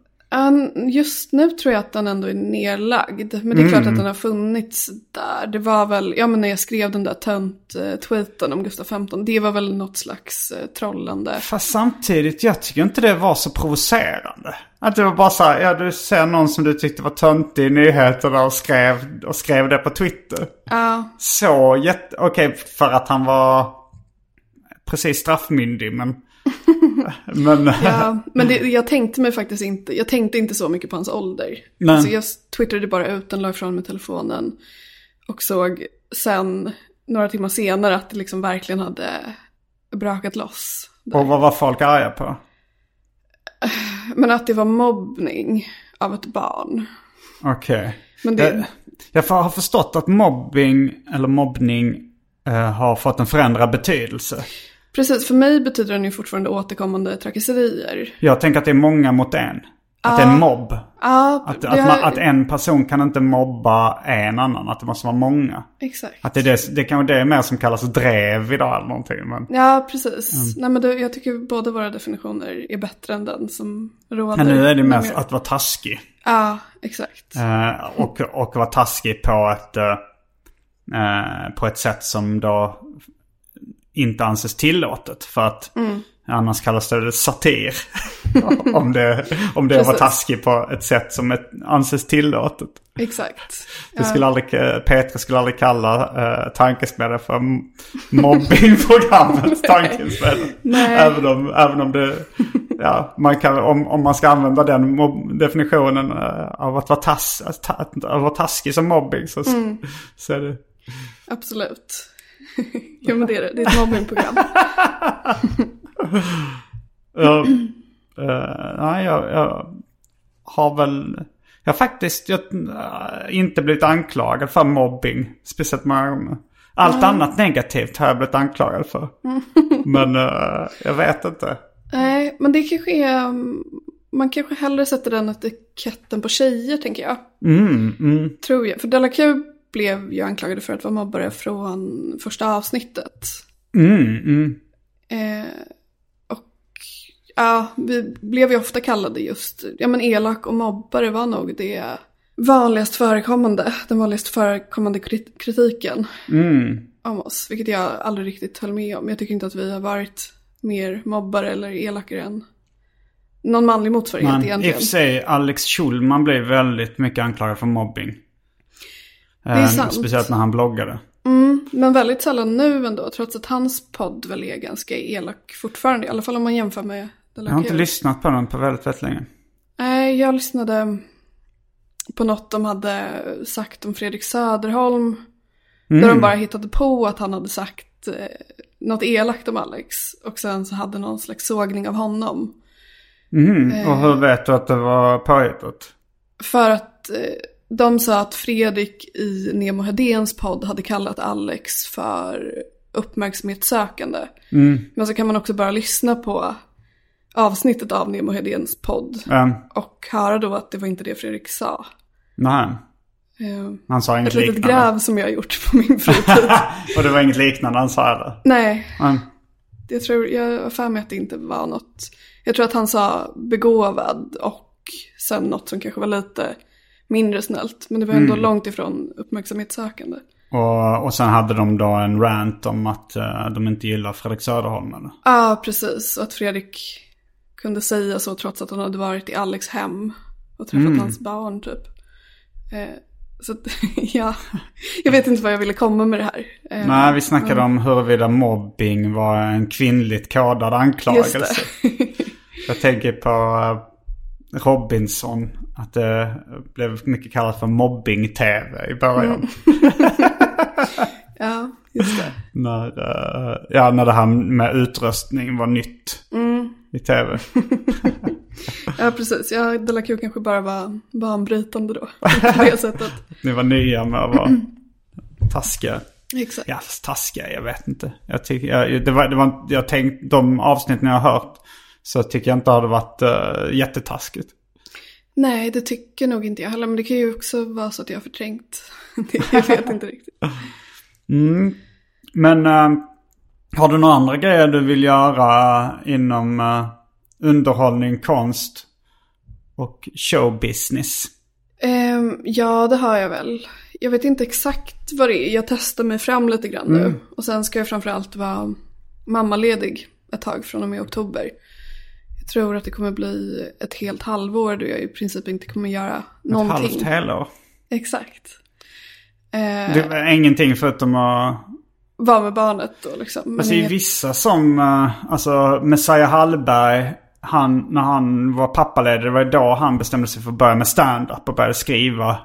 Just nu tror jag att den ändå är nedlagd. Men det är klart att den har funnits där. Det var väl, ja men när jag skrev den där tönt-tweeten om Gustav XV. Det var väl något slags eh, trollande. Fast samtidigt, jag tycker inte det var så provocerande. Att det var bara så här, ja du ser någon som du tyckte var töntig i nyheterna och skrev, och skrev det på Twitter. Ja, Så jätte, okej för att han var precis straffmyndig men... men ja. Men det, jag tänkte mig faktiskt inte, jag tänkte inte så mycket på hans ålder. Nej. Alltså jag twittrade bara ut den, la ifrån mig telefonen. Och såg sen, några timmar senare, att det liksom verkligen hade brakat loss. och vad var folk arga på? Men att det var mobbning av ett barn. Okej. Men det, Jag, jag har förstått att mobbing eller mobbning eh, har fått en förändrad betydelse. Precis, för mig betyder den ju fortfarande återkommande trakasserier. Jag tänker att det är många mot en. Att det är en mobb. Ja, Att, att, har- att en person kan inte mobba en annan. Att det måste vara många. Exakt. Att det, är det, det kanske det är mer som kallas drev idag eller någonting. Men, Ja, precis. Nej, men det, jag tycker båda våra definitioner är bättre än den som råder. men nu är det mest att vara taskig. Ja, exakt. Eh, och, och vara taskig på ett, eh, eh, på ett sätt som då inte anses tillåtet. För att Mm. annars kallas det satir. om det, om det är att vara Precis. taskig på ett sätt som ett, anses tillåtet. Exakt. Det skulle aldrig, Petra skulle aldrig kalla uh, tankesmedjan för mobbingprogrammet tankesmedjan. Även om, även om det, ja, man kan, om, om man ska använda den definitionen eh, av att vara, tas, att, ta- att vara taskig som mobbing så, Mm. så är det. Absolut. jo, men det är det. Det är ett mobbingprogram. Ja, eh, nej, jag, jag har väl, jag har faktiskt jag, eh, inte blivit anklagad för mobbing. Speciellt många gånger. Allt annat negativt har jag blivit anklagad för. Men eh, jag vet inte. Nej, men det kanske är... um, Man kanske hellre sätter den etiketten på tjejer, tänker jag. Mm, mm. Tror jag. För Della Q blev ju anklagade för att vara mobbare från första avsnittet. Mm, mm. Eh, och ja, vi blev ju ofta kallade just, ja men elak och mobbare var nog det vanligast förekommande, den vanligast förekommande krit- kritiken Mm. om oss. Vilket jag aldrig riktigt höll med om. Jag tycker inte att vi har varit mer mobbare eller elakare än någon manlig motsvarighet Man, I och egentligen. för sig, Alex Schulman blev väldigt mycket anklagad för mobbing. Är Eh, sant. Speciellt när han bloggade. Mm, men väldigt sällan nu ändå, trots att hans podd väl är ganska elak fortfarande. I alla fall om man jämför med Jag har inte lyssnat på den på väldigt, väldigt länge. Nej, jag lyssnade på något de hade sagt om Fredrik Söderholm. Där de bara hittade på att han hade sagt eh, något elakt om Alex. Och sen så hade någon slags sågning av honom. Mhm. Och hur vet du att det var påhittat? För att eh, de sa att Fredrik i Nemo Hedéns podd hade kallat Alex för uppmärksamhetssökande. Men så kan man också bara lyssna på avsnittet av Nemo Hedéns podd. Um, Och höra då att det var inte det Fredrik sa. nej, Eh, han sa inget Ett litet liknande. gräv som jag har gjort på min fritid. Och det var inget liknande han sa eller? Nej, Mm. jag tror, jag har för mig att det inte var något. Jag tror att han sa begåvad och sen något som kanske var lite mindre snällt. Men det var ändå långt ifrån uppmärksamhetssökande. Och, och sen hade de då en rant om att eh, de inte gillar Fredrik Söderholm eller? Ja, precis. Och att Fredrik kunde säga så trots att han hade varit i Alex hem och träffat hans barn typ. Eh, så att, ja, jag vet inte vad jag ville komma med det här. Eh, Nej, vi snackade om huruvida mobbing var en kvinnligt kodad anklagelse. Jag tänker på eh, Robinson. Att det blev mycket kallat för mobbing-tv i början. Ja, just det. När, eh, ja, när det här med utröstning var nytt i tv. Ja, precis. Ja, De La Q kanske bara var banbrytande då. På det sättet. Ni var nya med att vara taskiga. Exakt. Ja, taskiga, jag vet inte. Jag tycker, jag, det var, det var, jag tänkte, de avsnitten jag har hört så tycker jag inte det hade varit uh, jättetaskigt. Nej, det tycker nog inte jag heller. Men det kan ju också vara så att jag har förträngt. Jag vet inte riktigt. Men eh, har du några andra grejer du vill göra inom eh, underhållning, konst och showbusiness? Ehm, ja, det har jag väl. Jag vet inte exakt vad det är. Jag testar mig fram lite grann nu. Och sen ska jag framförallt vara mammaledig ett tag från och med oktober. Tror att det kommer bli ett helt halvår då jag i princip inte kommer göra Ett någonting. halvt helår? Exakt. Eh, Det var ingenting förutom att... Vara med barnet då liksom. Men Alltså i inget- vissa som, eh, alltså Messiah Hallberg, han, när han var pappaledig, det var då han bestämde sig för att börja med stand-up och började skriva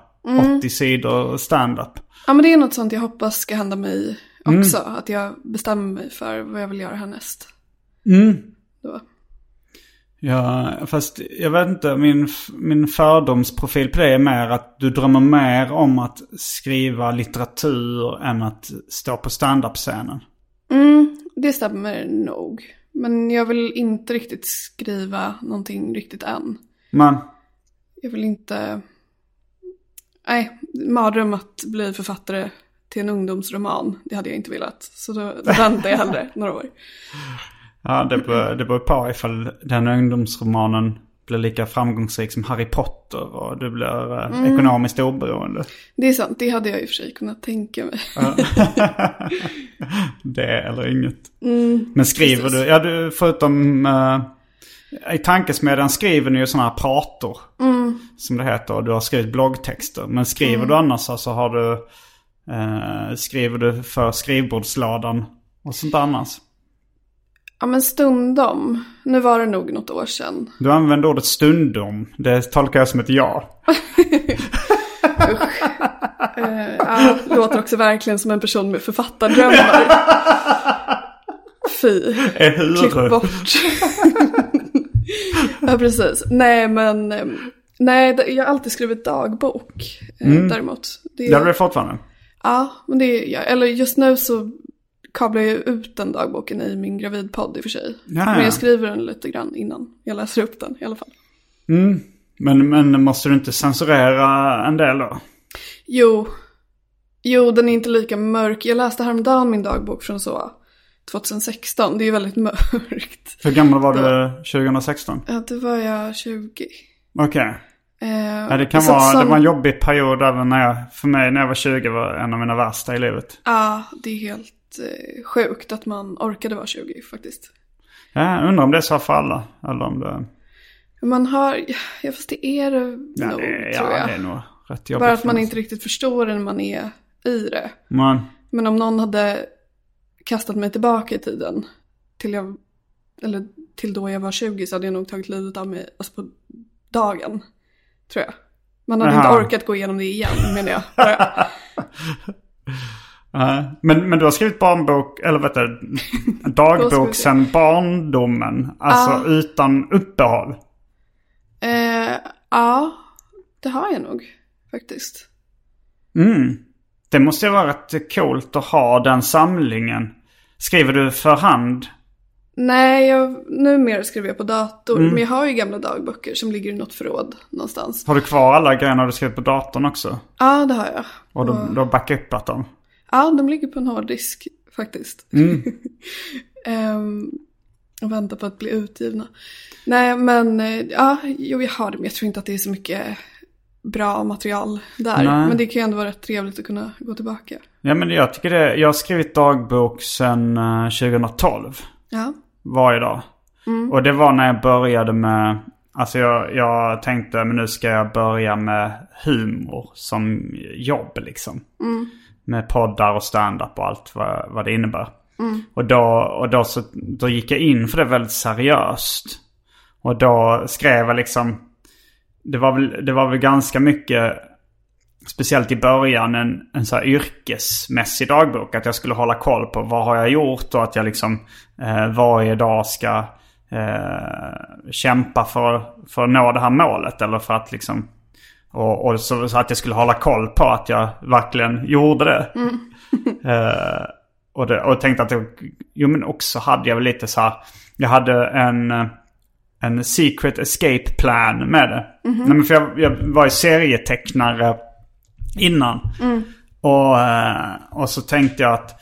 80 sidor stand-up. Ja men det är något sånt jag hoppas ska hända mig också. Att jag bestämmer mig för vad jag vill göra härnäst. Då. Ja, fast jag vet inte, min, min fördomsprofil på det är mer att du drömmer mer om att skriva litteratur än att stå på stand-up-scenen. Mm, det stämmer nog. Men jag vill inte riktigt skriva någonting riktigt än. Men, Jag vill inte... Nej, mardröm att bli författare till en ungdomsroman. Det hade jag inte velat. Så då, väntar jag hellre några år. ja det beror, det beror på ifall den ungdomsromanen blir lika framgångsrik som Harry Potter och du blir eh, ekonomiskt oberoende. Det är sant, det hade jag i och för sig kunnat tänka mig. Det eller inget. Men skriver precis. du, ja du förutom uh, i tankesmedjan skriver ni ju sådana här prator. Som det heter och du har skrivit bloggtexter. Men skriver du annars så har du, eh, skriver du för skrivbordsladan och sånt annars. Ja men stundom. Nu var det nog något år sedan. Du använder ordet stundom. Det tolkar jag som ett ja. Eh, ja, låter också verkligen som en person med författardrömmar. Fy. Klipp bort. ja, precis. Nej, men... eh, Nej, det- jag har alltid skrivit dagbok. eh, Däremot. Det, Det har du fortfarande? Ja, men det är... Eller just nu så kablar jag ut den dagboken i min gravidpodd i och för sig. Ja, Men ja. jag skriver den lite grann innan jag läser upp den i alla fall. Men, men måste du inte censurera en del då? Jo, jo, den är inte lika mörk. Jag läste häromdagen min dagbok från så 2016. Det är ju väldigt mörkt. Hur gammal var du 2016? Ja, då var jag 20. Okej. Eh, Ja, det kan vara, det som- var en jobbig period även när jag, för mig när jag var 20 var en av mina värsta i livet. Ja, det är helt eh, sjukt att man orkade vara 20 faktiskt. Ja, undrar om det är så för alla. Eller om det... Man har, ja fast det är det Ja, nog det, tror ja, jag. det är nog rätt jobbigt. Bara att man inte riktigt förstår när man är i det. Men, Men om någon hade kastat mig tillbaka i tiden till, jag, eller till då jag var 20 så hade jag nog tagit livet av mig alltså på dagen. Tror jag. Man hade Jaha. inte orkat gå igenom det igen menar jag. Men, men du har skrivit barnbok, eller vet du, dagbok se. sedan barndomen. Alltså Ja. utan uppehåll. Eh, ja, det har jag nog faktiskt. Mm. Det måste ju vara rätt coolt att ha den samlingen. Skriver du för hand? Nej, jag, numera skriver jag på dator. Mm. Men jag har ju gamla dagböcker som ligger i något förråd någonstans. Har du kvar alla grejerna du skrivit på datorn också? Ja, det har jag. Och du, du har backupat dem? Ja, de ligger på en hårddisk faktiskt. Mm. Ehm, och väntar på att bli utgivna. Nej, men eh, ja, jo, jag har det. Men jag tror inte att det är så mycket bra material där. Nej. Men det kan ju ändå vara rätt trevligt att kunna gå tillbaka. Ja men jag tycker det. Jag har skrivit dagbok sedan eh, 2012. Ja, Varje dag. Och det var när jag började med... Alltså jag, jag tänkte men nu ska jag börja med humor som jobb liksom. Med poddar och stand-up och allt vad, vad det innebär. Och, då, och då, så, då gick jag in för det väldigt seriöst. Och då skrev jag liksom... Det var väl, det var väl ganska mycket, speciellt i början, en, en så här yrkesmässig dagbok. Att jag skulle hålla koll på vad har jag gjort och att jag liksom eh, varje dag ska eh, kämpa för, för att nå det här målet. Eller för att liksom... Och, och så, så att jag skulle hålla koll på att jag verkligen gjorde det. Eh, och, det, och tänkte att det, jo men också hade jag väl lite så här, jag hade en, en secret escape plan med det. Nej, men för jag, jag var ju serietecknare innan. Och, eh, och så tänkte jag att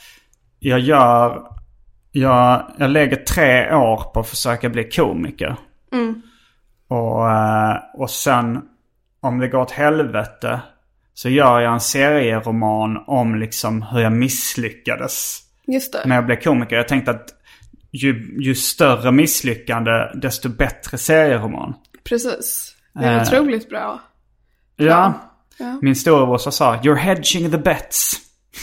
jag gör, jag, jag lägger tre år på att försöka bli komiker. Och, eh, och sen om det går åt helvete så gör jag en serieroman om liksom hur jag misslyckades just det. när jag blev komiker. Jag tänkte att ju, ju större misslyckande desto bättre serieroman. Precis. Det är Eh. otroligt bra. Ja. Ja. Min storebrorsa sa “You're hedging the bets”.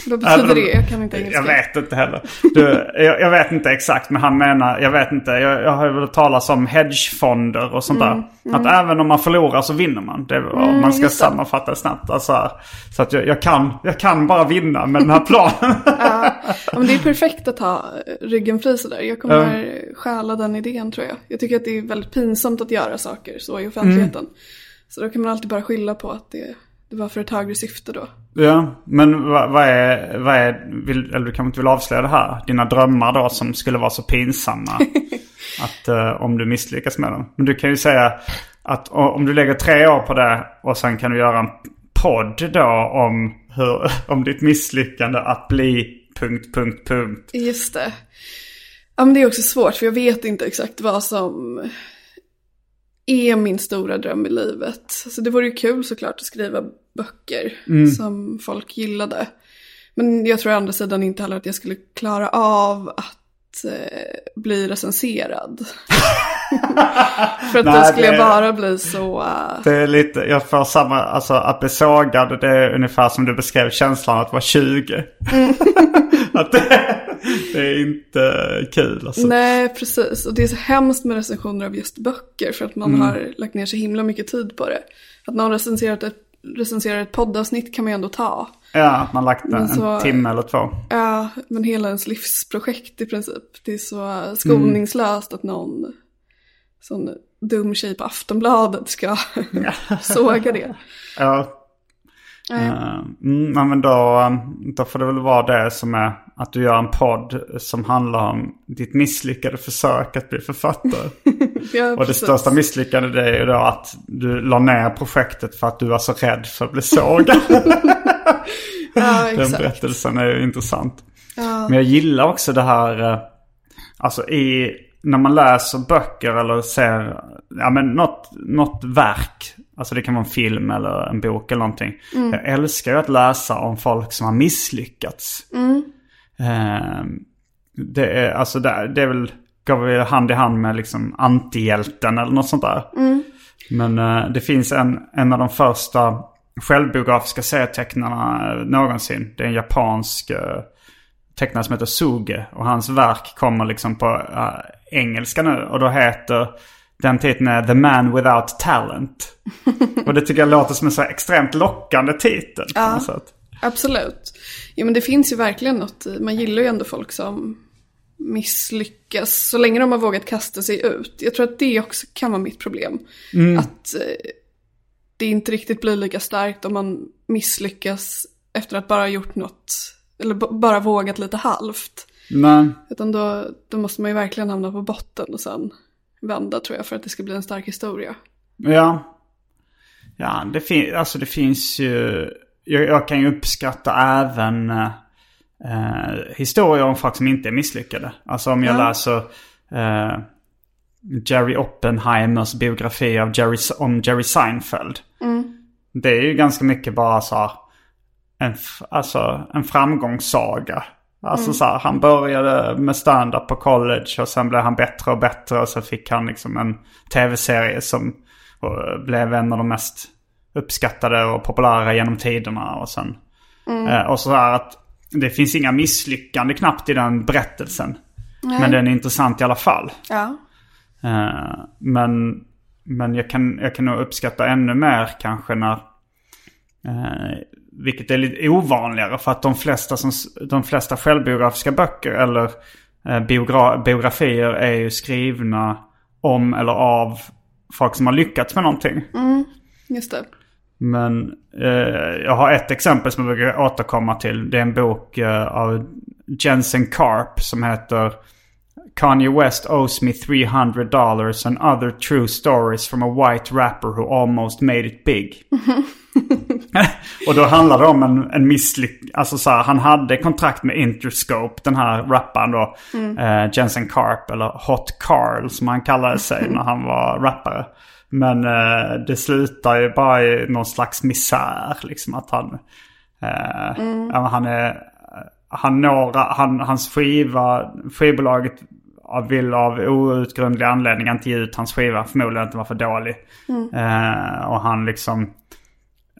Vad betyder det? Jag kan inte engelska. Jag vet inte heller. Du, jag, jag vet inte exakt men han menar, jag vet inte. Jag, jag har väl talat om hedgefonder och sånt där. Att även om man förlorar så vinner man. Det, man ska Mm, just det. sammanfatta det snabbt. Alltså, så att jag, jag, kan, jag kan bara vinna med den här planen. Ja, men det är perfekt att ha ryggen fri sådär. Jag kommer stjäla den idén tror jag. Jag tycker att det är väldigt pinsamt att göra saker så i offentligheten. Så då kan man alltid bara skylla på att det, det var för ett högre syfte då. ja, men vad, vad är, vad är vill, eller du kanske inte vill avslöja det här. Dina drömmar då som skulle vara så pinsamma. att eh, om du misslyckas med dem. Men du kan ju säga att om du lägger tre år på det och sen kan du göra en podd då om, hur, om ditt misslyckande att bli punkt, punkt, punkt. Just det. Ja men det är också svårt för jag vet inte exakt vad som är min stora dröm i livet. Så det vore ju kul såklart att skriva böcker som folk gillade. Men jag tror å andra sidan inte heller att jag skulle klara av att eh, bli recenserad. För att då Nej, skulle det- jag bara bli så... eh, Det är lite, jag får samma, alltså att bli sågad det är ungefär som du beskrev känslan att vara 20. att det, det är inte kul alltså. Nej, precis. Och det är så hemskt med recensioner av just böcker för att man har lagt ner så himla mycket tid på det. Att någon recenserat ett, recenserar ett poddavsnitt kan man ju ändå ta. Ja, att man lagt en, så- en timme eller två. Ja, men hela ens livsprojekt i princip. Det är så skoningslöst att någon sån dum tjej på Aftonbladet ska såga det. Ja. Eh, mm, men då, då får det väl vara det som är att du gör en podd som handlar om ditt misslyckade försök att bli författare. Ja, Och det största misslyckandet är ju då att du la ner projektet för att du var så rädd för att bli sågad. Ja, Den berättelsen är ju intressant. Ja. Men jag gillar också det här, eh, alltså i, när man läser böcker eller ser, ja men något, något verk. Alltså det kan vara en film eller en bok eller någonting. Jag älskar ju att läsa om folk som har misslyckats. Eh, det är, alltså det, det är väl, går väl hand i hand med liksom antihjälten eller något sånt där. Men eh, det finns en, en av de första självbiografiska serietecknarna eh, någonsin. Det är en japansk eh, tecknare som heter Suge. Och hans verk kommer liksom på uh, engelska nu. Och då heter den titeln är The Man Without Talent. och det tycker jag låter som en så extremt lockande titel. Ja, absolut. Ja men det finns ju verkligen något i, man gillar ju ändå folk som misslyckas. Så länge de har vågat kasta sig ut. Jag tror att det också kan vara mitt problem. Mm. Att eh, det inte riktigt blir lika starkt om man misslyckas efter att bara ha gjort något. Eller bara vågat lite halvt. Nej. Utan då, då måste man ju verkligen hamna på botten och sen vända tror jag för att det ska bli en stark historia. Ja. Ja, det, fin alltså det finns ju... Jag, jag kan ju uppskatta även eh, historier om folk som inte är misslyckade. Alltså om jag ja. läser eh, Jerry Oppenheimers biografi av Jerry, om Jerry Seinfeld. Mm. Det är ju ganska mycket bara så en, alltså, en framgångssaga. Alltså mm. så här, han började med stand-up på college och sen blev han bättre och bättre och så fick han liksom en tv-serie som blev en av de mest uppskattade och populära genom tiderna. Och sen mm. eh, och så här att det finns inga misslyckande knappt i den berättelsen. Nej. Men den är intressant i alla fall. Ja. Eh, men men jag, kan, jag kan nog uppskatta ännu mer kanske när eh, vilket är lite ovanligare för att de flesta, som, de flesta självbiografiska böcker eller eh, biogra biografier är ju skrivna om eller av folk som har lyckats med någonting. Mm, just det. Men eh, jag har ett exempel som jag brukar återkomma till. Det är en bok eh, av Jensen Karp som heter Kanye West owes me 300 dollars and other true stories from a white rapper who almost made it big. och då handlar det om en, en misslyck... Alltså så här, han hade kontrakt med Interscope, den här rapparen då. Mm. Eh, Jensen Karp, eller Hot Carl som han kallade sig när han var rappare. Men eh, det slutar ju bara i någon slags misär. Liksom att han... Eh, mm. han är... Han når, han, hans skiva, skivbolaget vill av outgrundlig anledning inte ge ut hans skiva. Förmodligen att den var för dålig. Mm. Eh, och han liksom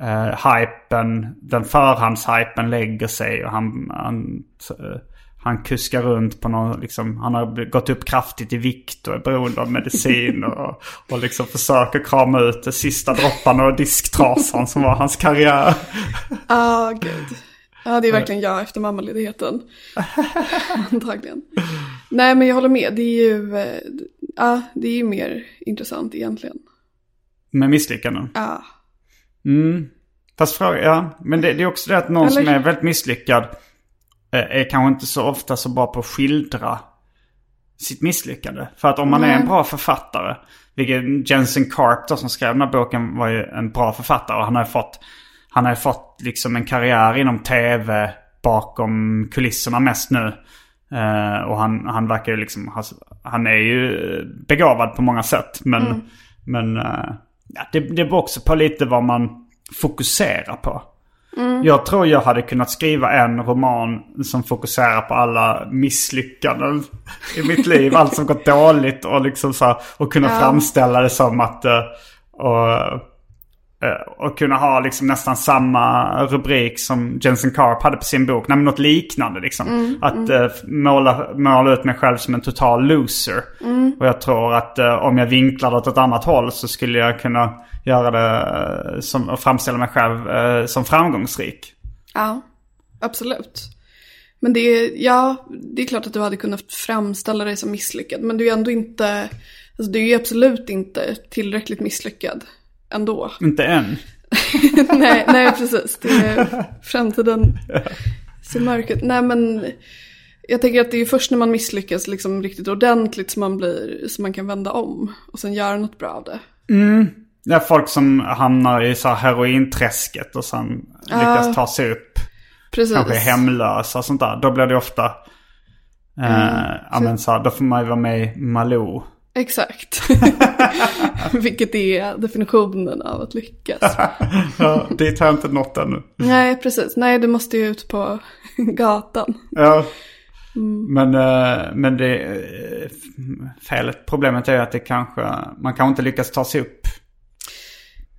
eh, hypen, den förhandshypen lägger sig och han, han, han kuskar runt på någon, liksom, han har gått upp kraftigt i vikt och är beroende av medicin och, och liksom försöker krama ut de sista dropparna och disktrasan som var hans karriär. Ah, oh, gud. Ja, det är verkligen jag efter mammaledigheten. Antagligen. Nej, men jag håller med. Det är ju, eh, ja, det är ju mer intressant egentligen. Med misslyckanden? Ja. Mm. Fast fråga, ja. Men det, det, är också det att någon Eller... som är väldigt misslyckad eh, är kanske inte så ofta så bra på att skildra sitt misslyckande. För att om man mm. är en bra författare, vilket Jensen Karp då, som skrev den här boken var ju en bra författare och han har fått, han har fått liksom en karriär inom tv bakom kulisserna mest nu. Uh, och han, han verkar ju liksom, han är ju begåvad på många sätt. Men, mm. men uh, ja, det, det beror också på lite vad man fokuserar på. Mm. Jag tror jag hade kunnat skriva en roman som fokuserar på alla misslyckanden i mitt liv. Allt som gått dåligt och liksom så här, och kunna ja. framställa det som att... Uh, och, Eh, och kunna ha liksom nästan samma rubrik som Jensen Karp hade på sin bok. Nej, något liknande liksom. Mm, att mm. Måla, måla ut mig själv som en total loser. Mm. Och jag tror att uh, om jag vinklar det åt ett annat håll så skulle jag kunna göra det som, och framställa mig själv som framgångsrik. Ja, absolut. Men det är, ja, det är klart att du hade kunnat framställa dig som misslyckad. Men du är ändå inte, alltså du är absolut inte tillräckligt misslyckad ändå. Inte än. nej, nej, precis. Det är framtiden ser mörk ut. Nej, men jag tänker att det är först när man misslyckas liksom riktigt ordentligt som man, blir, som man kan vända om och sen göra något bra av det. Mm. Ja, folk som hamnar i så här herointräsket och sen lyckas ta sig upp. Precis. Kanske är hemlösa och sånt där. Då blir det ofta... Eh, mm. ja, men så här, då får man ju vara med i Malou. Exakt. Vilket är definitionen av att lyckas. ja, dit har inte nått ännu. Nej, precis. Nej, du måste ju ut på gatan. Ja. Mm. Men, eh, men det eh, felet, problemet är att det kanske, man kanske inte lyckas ta sig upp.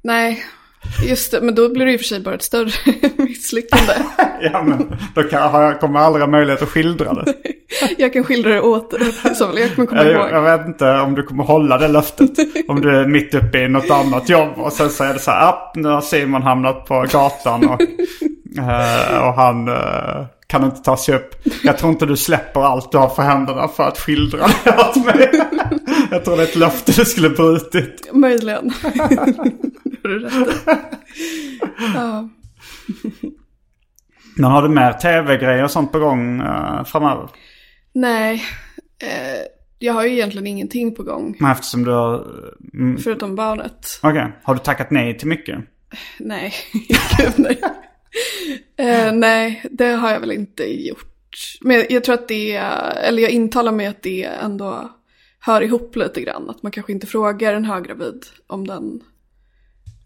Nej. Just det, men då blir det i och för sig bara ett större misslyckande. Ja men då kan, jag, kommer jag aldrig ha möjlighet att skildra det. Jag kan skildra det åt dig. Så jag kommer komma ihåg. jag vet inte om du kommer hålla det löftet. Om du är mitt uppe i något annat jobb och sen så är det så här, ah, nu har Simon hamnat på gatan och, eh, och han eh, kan inte ta sig upp. Jag tror inte du släpper allt du har för händerna för att skildra det åt mig. Jag tror det är ett löfte du skulle brutit. Möjligen. har du rätt. Ja. Men har du mer tv-grejer och sånt på gång eh, framöver? Nej, eh, jag har ju egentligen ingenting på gång. Men eftersom du har... Mm, Förutom barnet. Okej, har du tackat nej till mycket? Nej, gud nej. Eh, nej, det har jag väl inte gjort. Men jag, tror att det, eller jag intalar mig att det ändå hör ihop lite grann. Att man kanske inte frågar en höggravid om den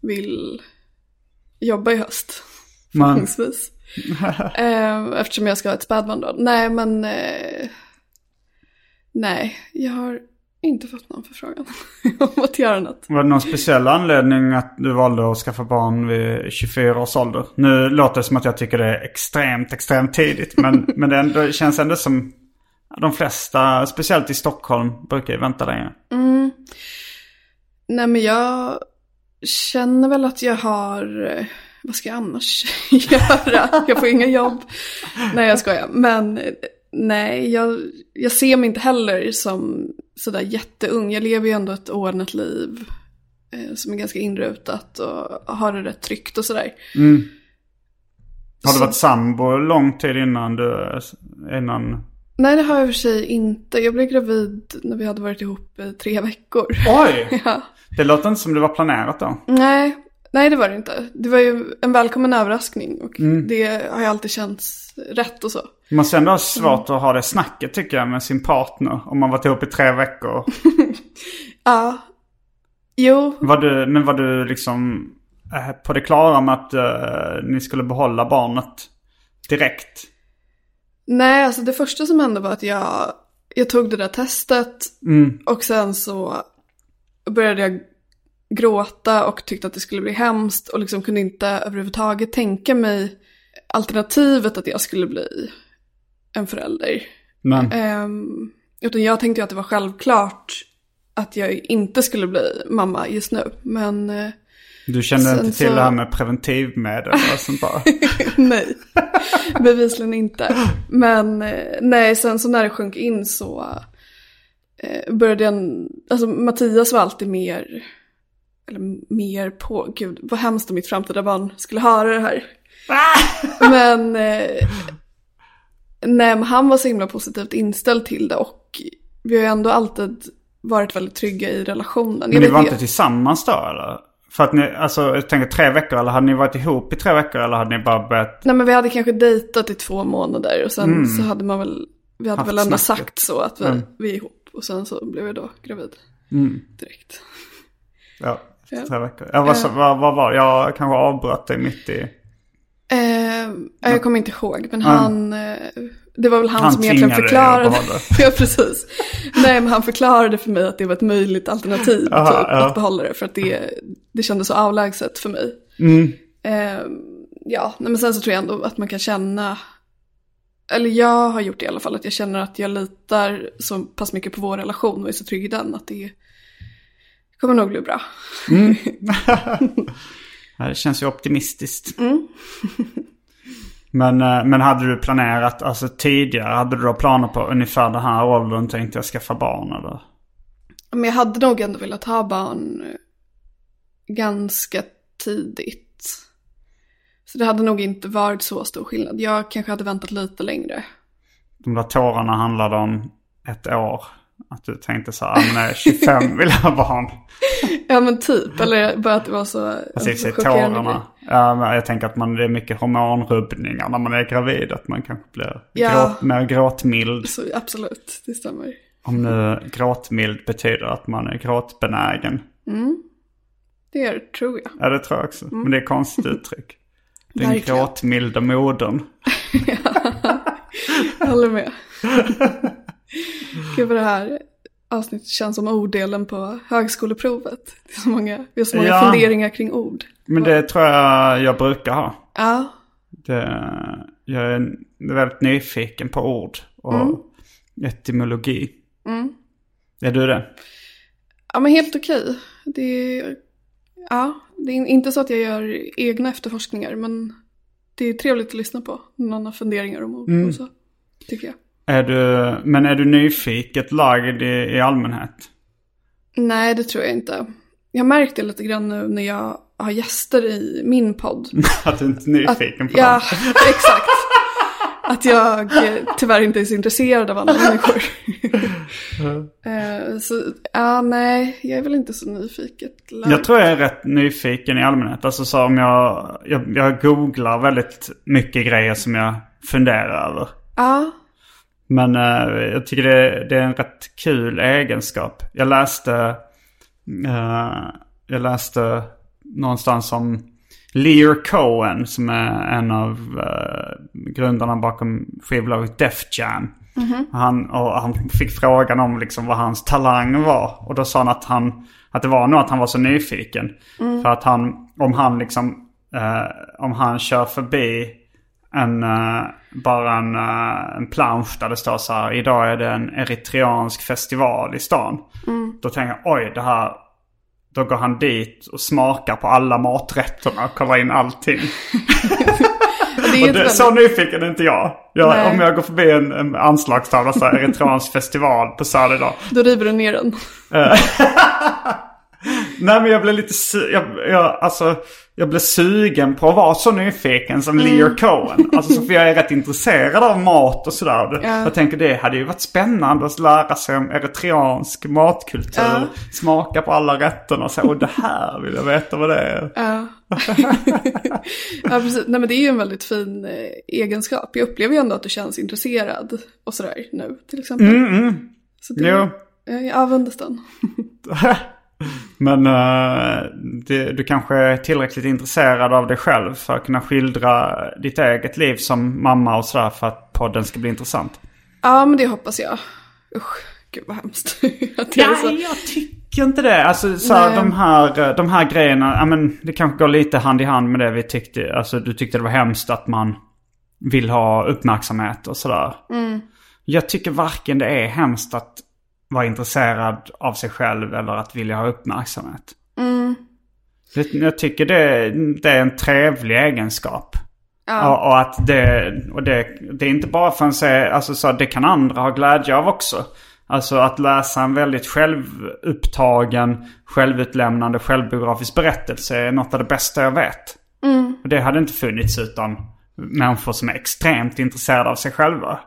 vill jobba i höst. Förhoppningsvis. eh, eftersom jag ska ha ett spädbarn då. Nej, men... Eh, nej, jag har inte fått någon förfrågan om att göra något. var det någon speciell anledning att du valde att skaffa barn vid 24 års ålder? Nu låter det som att jag tycker det är extremt, extremt tidigt. Men, men det, ändå, det känns ändå som de flesta, speciellt i Stockholm, brukar ju vänta länge. Mm. Nej, men jag känner väl att jag har... Vad ska jag annars göra? Jag får inga jobb. Nej, jag skojar. Men nej, jag, jag ser mig inte heller som sådär jätteung. Jag lever ju ändå ett ordnat liv eh, som är ganska inrutat och har det rätt tryggt och sådär. Har du Så- varit sambo lång tid innan du... Innan... Nej, det har jag i och för sig inte. Jag blev gravid när vi hade varit ihop i tre veckor. Oj! ja. Det låter inte som det var planerat då. Nej, nej det var det inte. Det var ju en välkommen överraskning och det har ju alltid känts rätt och så. Det måste ändå ha svårt att ha det snacket tycker jag med sin partner. Om man varit ihop i tre veckor. Ja, jo, Var du, men var du liksom eh, på det klara med att eh, ni skulle behålla barnet direkt? nej alltså det första som hände var att jag, jag tog det där testet Mm. och sen så började jag gråta och tyckte att det skulle bli hemskt och liksom kunde inte överhuvudtaget tänka mig alternativet att jag skulle bli en förälder. Men, Ehm, utan jag tänkte ju att det var självklart att jag inte skulle bli mamma just nu. Men eh, du kände inte till så- det här med preventivmedel och sånt där? nej, bevisligen inte. Men eh, nej, sen så när det sjönk in så eh, började jag, alltså Mattias var alltid mer, eller mer på, gud vad hemskt om mitt framtida barn skulle höra det här. Men, eh, nej men han var så himla positivt inställd till det och vi har ju ändå alltid varit väldigt trygga i relationen. Jag Men ni var inte- tillsammans då eller? För att ni, alltså jag tänker tre veckor eller hade ni varit ihop i tre veckor eller hade ni bara börjat? Nej men vi hade kanske dejtat i två månader och sen så hade man väl, vi hade Mm. Haft väl ändå snacket. sagt så att vi, Mm. vi är ihop. Och sen så blev jag då gravid direkt. Ja, efter Ja. tre veckor. Ja, vad, Eh. vad, vad var? Jag kanske avbröt dig mitt i... Eh, jag kommer inte ihåg men han, eh, det var väl han, Han som egentligen förklarade. ja precis. Nej men han förklarade för mig att det var ett möjligt alternativ Aha, typ, ja. att behålla det. För att det, det kändes så avlägset för mig. Mm. Eh, ja, men sen så tror jag ändå att man kan känna, eller jag har gjort det i alla fall, att jag känner att jag litar så pass mycket på vår relation och är så trygg i den att det kommer nog bli bra. Ja, det känns ju optimistiskt. Mm. men, eh, men hade du planerat, alltså tidigare, hade du då planer på ungefär den här åldern tänkte jag skaffa barn eller? Men jag hade nog ändå velat ha barn eh, ganska tidigt. Så det hade nog inte varit så stor skillnad. Jag kanske hade väntat lite längre. De där tårarna handlade om ett år. Att du tänkte så här, "Ah, men 25 vill jag ha barn. Ja men typ, eller bara att det var så, Alltså i en så sig chockerande tårarna. Ja, men jag tänker att man, det är mycket hormonrubbningar när man är gravid. Att man kanske blir Ja. gråt, mer gråtmild. Så absolut, det stämmer. Om nu gråtmild betyder att man är gråtbenägen. Det är det, tror jag. Ja, det tror jag också. Men det är ett konstigt uttryck. Den Mm. Verkligen. gråtmilda modern. Jag håller med. Gud vad det här avsnitt känns som orddelen på högskoleprovet. Det är så många, vi har så många Ja. funderingar kring ord. Men det tror jag jag brukar ha. Ja, Det, jag är väldigt nyfiken på ord och Mm. etymologi. Är du det? ja men helt okej. Det är, ja, det är inte så att jag gör egna efterforskningar men det är trevligt att lyssna på. när Någon har funderingar om ord och så. Tycker jag. Är du, men är du nyfiket lagd i, i allmänhet? Nej, det tror jag inte. Jag har märkt det lite grann nu när jag har gäster i min podd. Att du inte är nyfiken på ja, dem? exakt. Att jag eh, tyvärr inte är så intresserad av andra människor. Eh, så, ja, nej, jag är väl inte så nyfiket. lagd. Jag tror jag är rätt nyfiken i allmänhet. Alltså så om jag, jag, jag googlar väldigt mycket grejer som jag funderar över. Ja, Men eh, jag tycker det, det är en rätt kul egenskap. Jag läste, eh, jag läste någonstans om Lear Cohen som är en av eh, grundarna bakom skivbolaget Def Jam. Han, och han fick frågan om liksom vad hans talang var. Och då sa han att, han, att det var nog att han var så nyfiken. För att han, om han liksom, om han kör förbi en, eh, bara en, eh, en plansch där det står så här. Idag är det en eritreansk festival i stan. Då tänker jag oj det här. Då går han dit och smakar på alla maträtterna och kollar in allting. det det, så nyfiken är inte jag. jag om jag går förbi en, en anslagstavla så här eritreansk festival på Söder idag. Då river du ner den. Nej men jag blev lite su- jag, jag, alltså, jag blev sugen på att vara så nyfiken som Mm. Lear Cohen. Alltså så för jag är rätt intresserad av mat och sådär. Ja. Jag tänker det hade ju varit spännande att lära sig om eritreansk matkultur. Ja. Smaka på alla rätterna och säga och det här vill jag veta vad det är. Ja. ja, precis. Nej, men det är ju en väldigt fin eh, egenskap. Jag upplever ju ändå att du känns intresserad och sådär nu, till exempel. Så det, Jo. Jag avundas den. Men eh, det, du kanske är tillräckligt intresserad av dig själv för att kunna skildra ditt eget liv som mamma och sådär för att podden ska bli intressant. Ja, men det hoppas jag. Usch, gud vad hemskt. jag. Nej, jag tycker inte det. Alltså så här, de, här, de här grejerna, ja, men det kanske går lite hand i hand med det vi tyckte. Alltså du tyckte det var hemskt att man vill ha uppmärksamhet och sådär. Jag tycker varken det är hemskt att vara intresserad av sig själv eller att vilja ha uppmärksamhet. Det, jag tycker det, det är en trevlig egenskap. Och, och att det, och det, det är inte bara för att säga, alltså så det kan andra ha glädje av också. Alltså att läsa en väldigt självupptagen, självutlämnande, självbiografisk berättelse är något av det bästa jag vet. Och det hade inte funnits utan människor som är extremt intresserade av sig själva.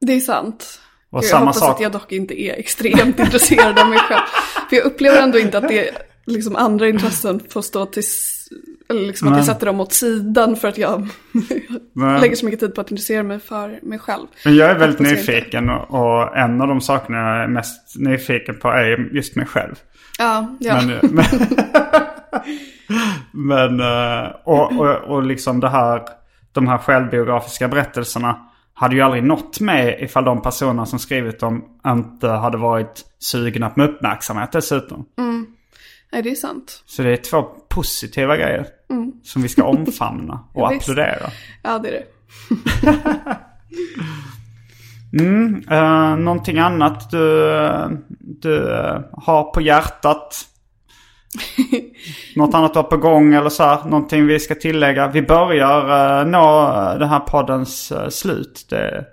Det är sant. Gud, jag hoppas sak- att jag dock inte är extremt intresserad av mig själv. För jag upplever ändå inte att det liksom andra intressen får stå till... Eller liksom att jag sätter dem åt sidan för att jag lägger så mycket tid på att intressera mig för mig själv. Men jag är väldigt jag nyfiken och, och en av de sakerna jag är mest nyfiken på är just mig själv. Ja, ja. Men, men, men eh, och, och, och liksom det här, de här självbiografiska berättelserna hade ju aldrig nått mig ifall de personer som skrivit dem inte hade varit sugna på uppmärksamhet dessutom. Nej, det är sant. Så det är två positiva grejer som vi ska omfamna och applådera. Ja, det är det. Uh, någonting annat du, du eh, har på hjärtat? Något annat du har på gång eller så här? Någonting vi ska tillägga? Vi börjar uh, nå uh, den här poddens uh, slut. Det,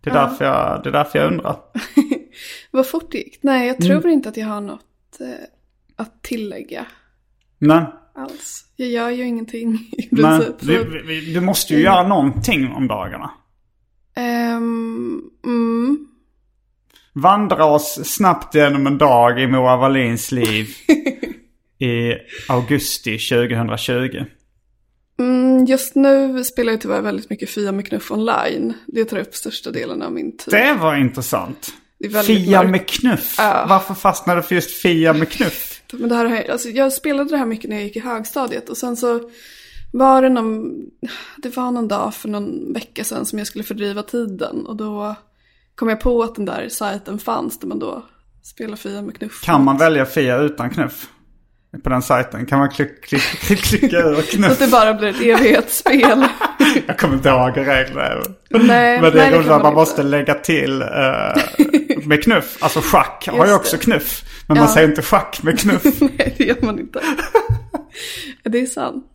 det, är därför jag, det är därför jag undrar. Vad fort det gick. Nej, jag tror inte att jag har något eh, att tillägga Men, alls. Jag gör ju ingenting i princip. du, vi- du måste ju göra någonting om dagarna. Ehm, mm. Vandra oss snabbt genom en dag i Moa Wallins liv i augusti 2020. Mm, just nu spelar jag tyvärr väldigt mycket Fia med knuff online. Det tar upp största delen av min tid. Det var intressant. Det Fia mörkt. med knuff. Ja. Varför fastnade du för just Fia med knuff? Men det här, alltså, jag spelade det här mycket när jag gick i högstadiet och sen så var det någon, det var någon dag för någon vecka sedan som jag skulle fördriva tiden och då kom jag på att den där sajten fanns där man då Spela Fia med knuff. Kan man välja Fia utan knuff? På den sajten. Kan man klick, klick, klick, klicka ur Så att det bara blir ett evighetsspel. Jag kommer inte ihåg reglerna. Nej, Men det är roligt att man man måste lägga till eh, med knuff. Alltså schack har ju Just också det. knuff. Men man Ja. säger inte schack med knuff. Nej, det gör man inte. Det är sant.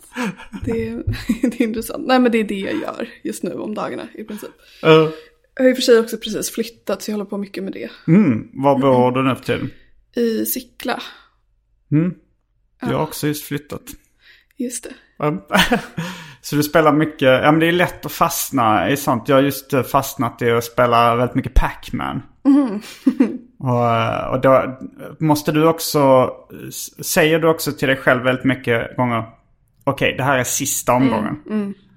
Det är, det är intressant. Nej, men det är det jag gör just nu om dagarna i princip. Eh, Jag har i och för sig också precis flyttat så jag håller på mycket med det. mm, var bor du nu för tiden? I Sickla. Mm. Jag har också just flyttat. Just det. Ja. Så du spelar mycket, ja men det är lätt att fastna i sånt. Jag har just eh, fastnat i att spela väldigt mycket Pac-Man. och, eh, och då måste du också, säger du också till dig själv väldigt mycket gånger, okej det här är sista omgången. För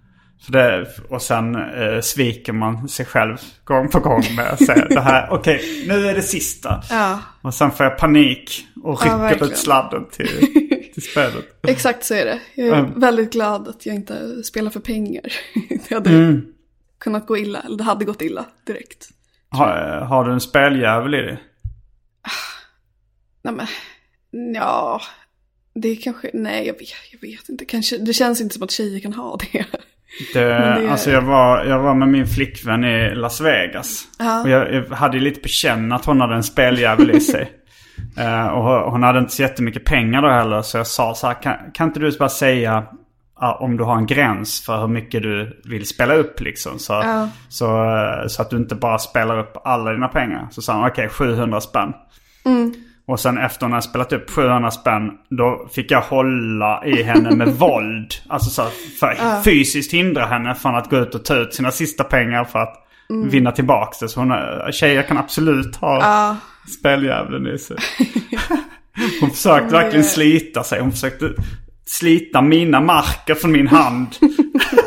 det, och sen eh, sviker man sig själv gång på gång med att säga det här, okej nu är det sista. Ja, Och sen får jag panik och Ja, rycker verkligen. ut sladden till, till spelet. exakt så är det. Jag är Mm. väldigt glad att jag inte spelar för pengar. Det hade Mm. kunnat gå illa, eller det hade gått illa direkt. Har, har du en speljävel i dig? Nej men, ja, det är kanske, nej jag vet, jag vet inte. Kanske, det känns inte som att tjejer kan ha det. Det, det- Alltså jag var, jag var med min flickvän i Las Vegas. Ja. Och jag, jag hade lite på känn att hon hade en speljävel i sig. Eh, och hon hade inte så jättemycket pengar då heller. Så jag sa så här, kan, kan inte du bara säga om du har en gräns för hur mycket du vill spela upp liksom. Så, Ja. så, eh, så att du inte bara spelar upp alla dina pengar. Så sa hon, okej 700 spänn. Och sen efter hon hade spelat upp 700 spänn då fick jag hålla i henne med våld. Alltså så för fysiskt hindra henne från att gå ut och ta ut sina sista pengar för att vinna tillbaka det. Så hon, tjejer kan absolut ha Ja, speldjävulen i sig. Hon försökte verkligen slita sig. Hon försökte slita mina marker från min hand.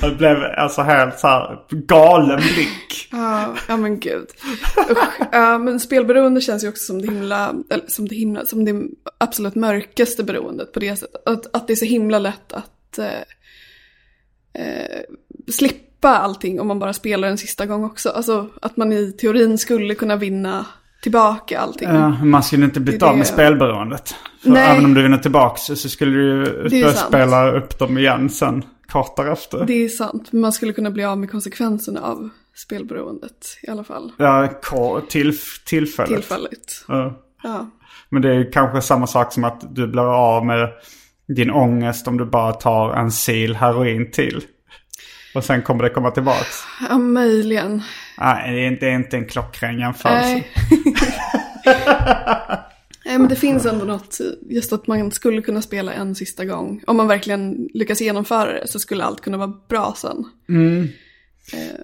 Det blev alltså helt så här galen blick. ja, ja men gud. Usch. Ja, men spelberoende känns ju också som det himla, eller som det himla, som det absolut mörkaste beroendet på det sättet. Att, att det är så himla lätt att eh, eh, slippa allting om man bara spelar en sista gång också. Alltså att man i teorin skulle kunna vinna tillbaka allting. Ja, man skulle inte är av med det. spelberoendet. För Nej. även om du vinner tillbaka så skulle du ju spela upp dem igen sen. Kort därefter. Det är sant, men man skulle kunna bli av med konsekvenserna av spelberoendet i alla fall. Ja, ko- till, tillfället. Tillfälligt. Ja. Ja. Men det är kanske samma sak som att du blir av med din ångest om du bara tar en sil heroin till. Och sen kommer det komma tillbaks. ja, möjligen. Nej, det är inte, det är inte en klockren jämförelse. Nej. Nej, men det finns ändå något, just att man skulle kunna spela en sista gång. Om man verkligen lyckas genomföra det så skulle allt kunna vara bra sen.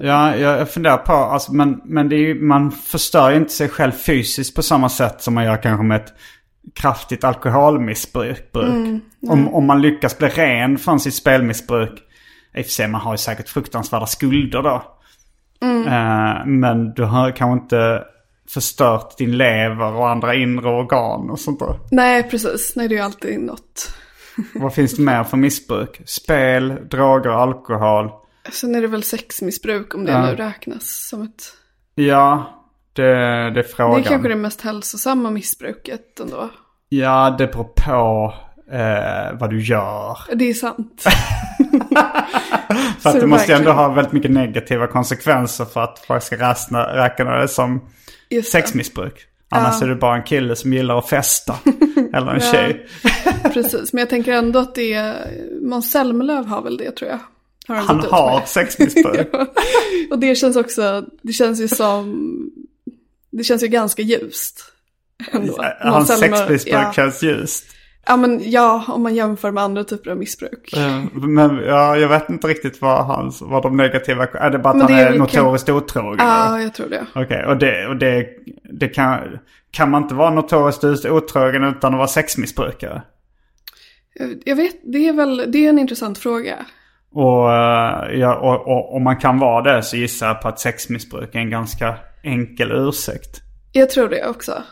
Ja, jag, funderar på, alltså, men, men det är ju, man förstör ju inte sig själv fysiskt på samma sätt som man gör kanske med ett kraftigt alkoholmissbruk. bruk. om, om man lyckas bli ren från sitt spelmissbruk. I och för sig, man har ju säkert fruktansvärda skulder då. Eh, men du har kanske inte förstört din lever och andra inre organ och sånt där. Nej, precis. Nej, det är ju alltid något. Vad finns det mer för missbruk? Spel, droger, alkohol. Sen är det väl sexmissbruk om det Ja. nu räknas som ett... Ja, det, det är frågan. Det är kanske det mest hälsosamma missbruket ändå. Ja, det beror på eh, vad du gör. Det är sant. För att det måste ju ändå verkligen. ha väldigt mycket negativa konsekvenser för att folk ska räkna, räkna det som Just det. sexmissbruk. Annars är du bara en kille som gillar att festa. Eller en Ja. tjej. Precis, men jag tänker ändå att det är... Måns Zelmerlöw har väl det tror jag. Har Han har sexmissbruk. Och det känns också, det känns ju som, det känns ju ganska ljust. Ändå. Hans sexmissbruk ja. känns ljust. Ja, men ja, om man jämför med andra typer av missbruk. Men ja, jag vet inte riktigt vad, hans, vad de negativa... Är det bara att Men han är är notoriskt otrogen? eller? Ja, jag tror det. Okej, och, det, och det, det kan... Kan man inte vara notoriskt otrogen utan att vara sexmissbrukare? Jag, vet, det är väl, det är en intressant fråga. Och, eh, ja, och, och om man kan vara det så gissar jag på att sexmissbruk är en ganska enkel ursäkt. Jag tror det också.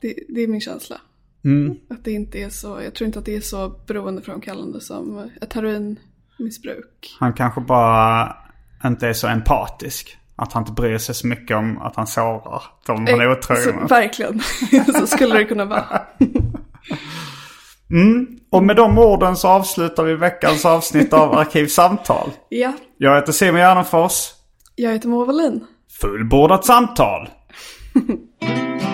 Det, det är min känsla. Mm. Att det inte är så, jag tror inte att det är så beroendeframkallande som ett heroinmissbruk. Han kanske bara inte är så empatisk. Att han inte bryr sig så mycket om att han sårar de han är Eh, otrogen verkligen. så skulle det kunna vara. Och med de orden så avslutar vi veckans avsnitt av Arkivsamtal. Ja, Jag heter Simon Gärdenfors. jag heter Moa Wallin. Fullbordat samtal!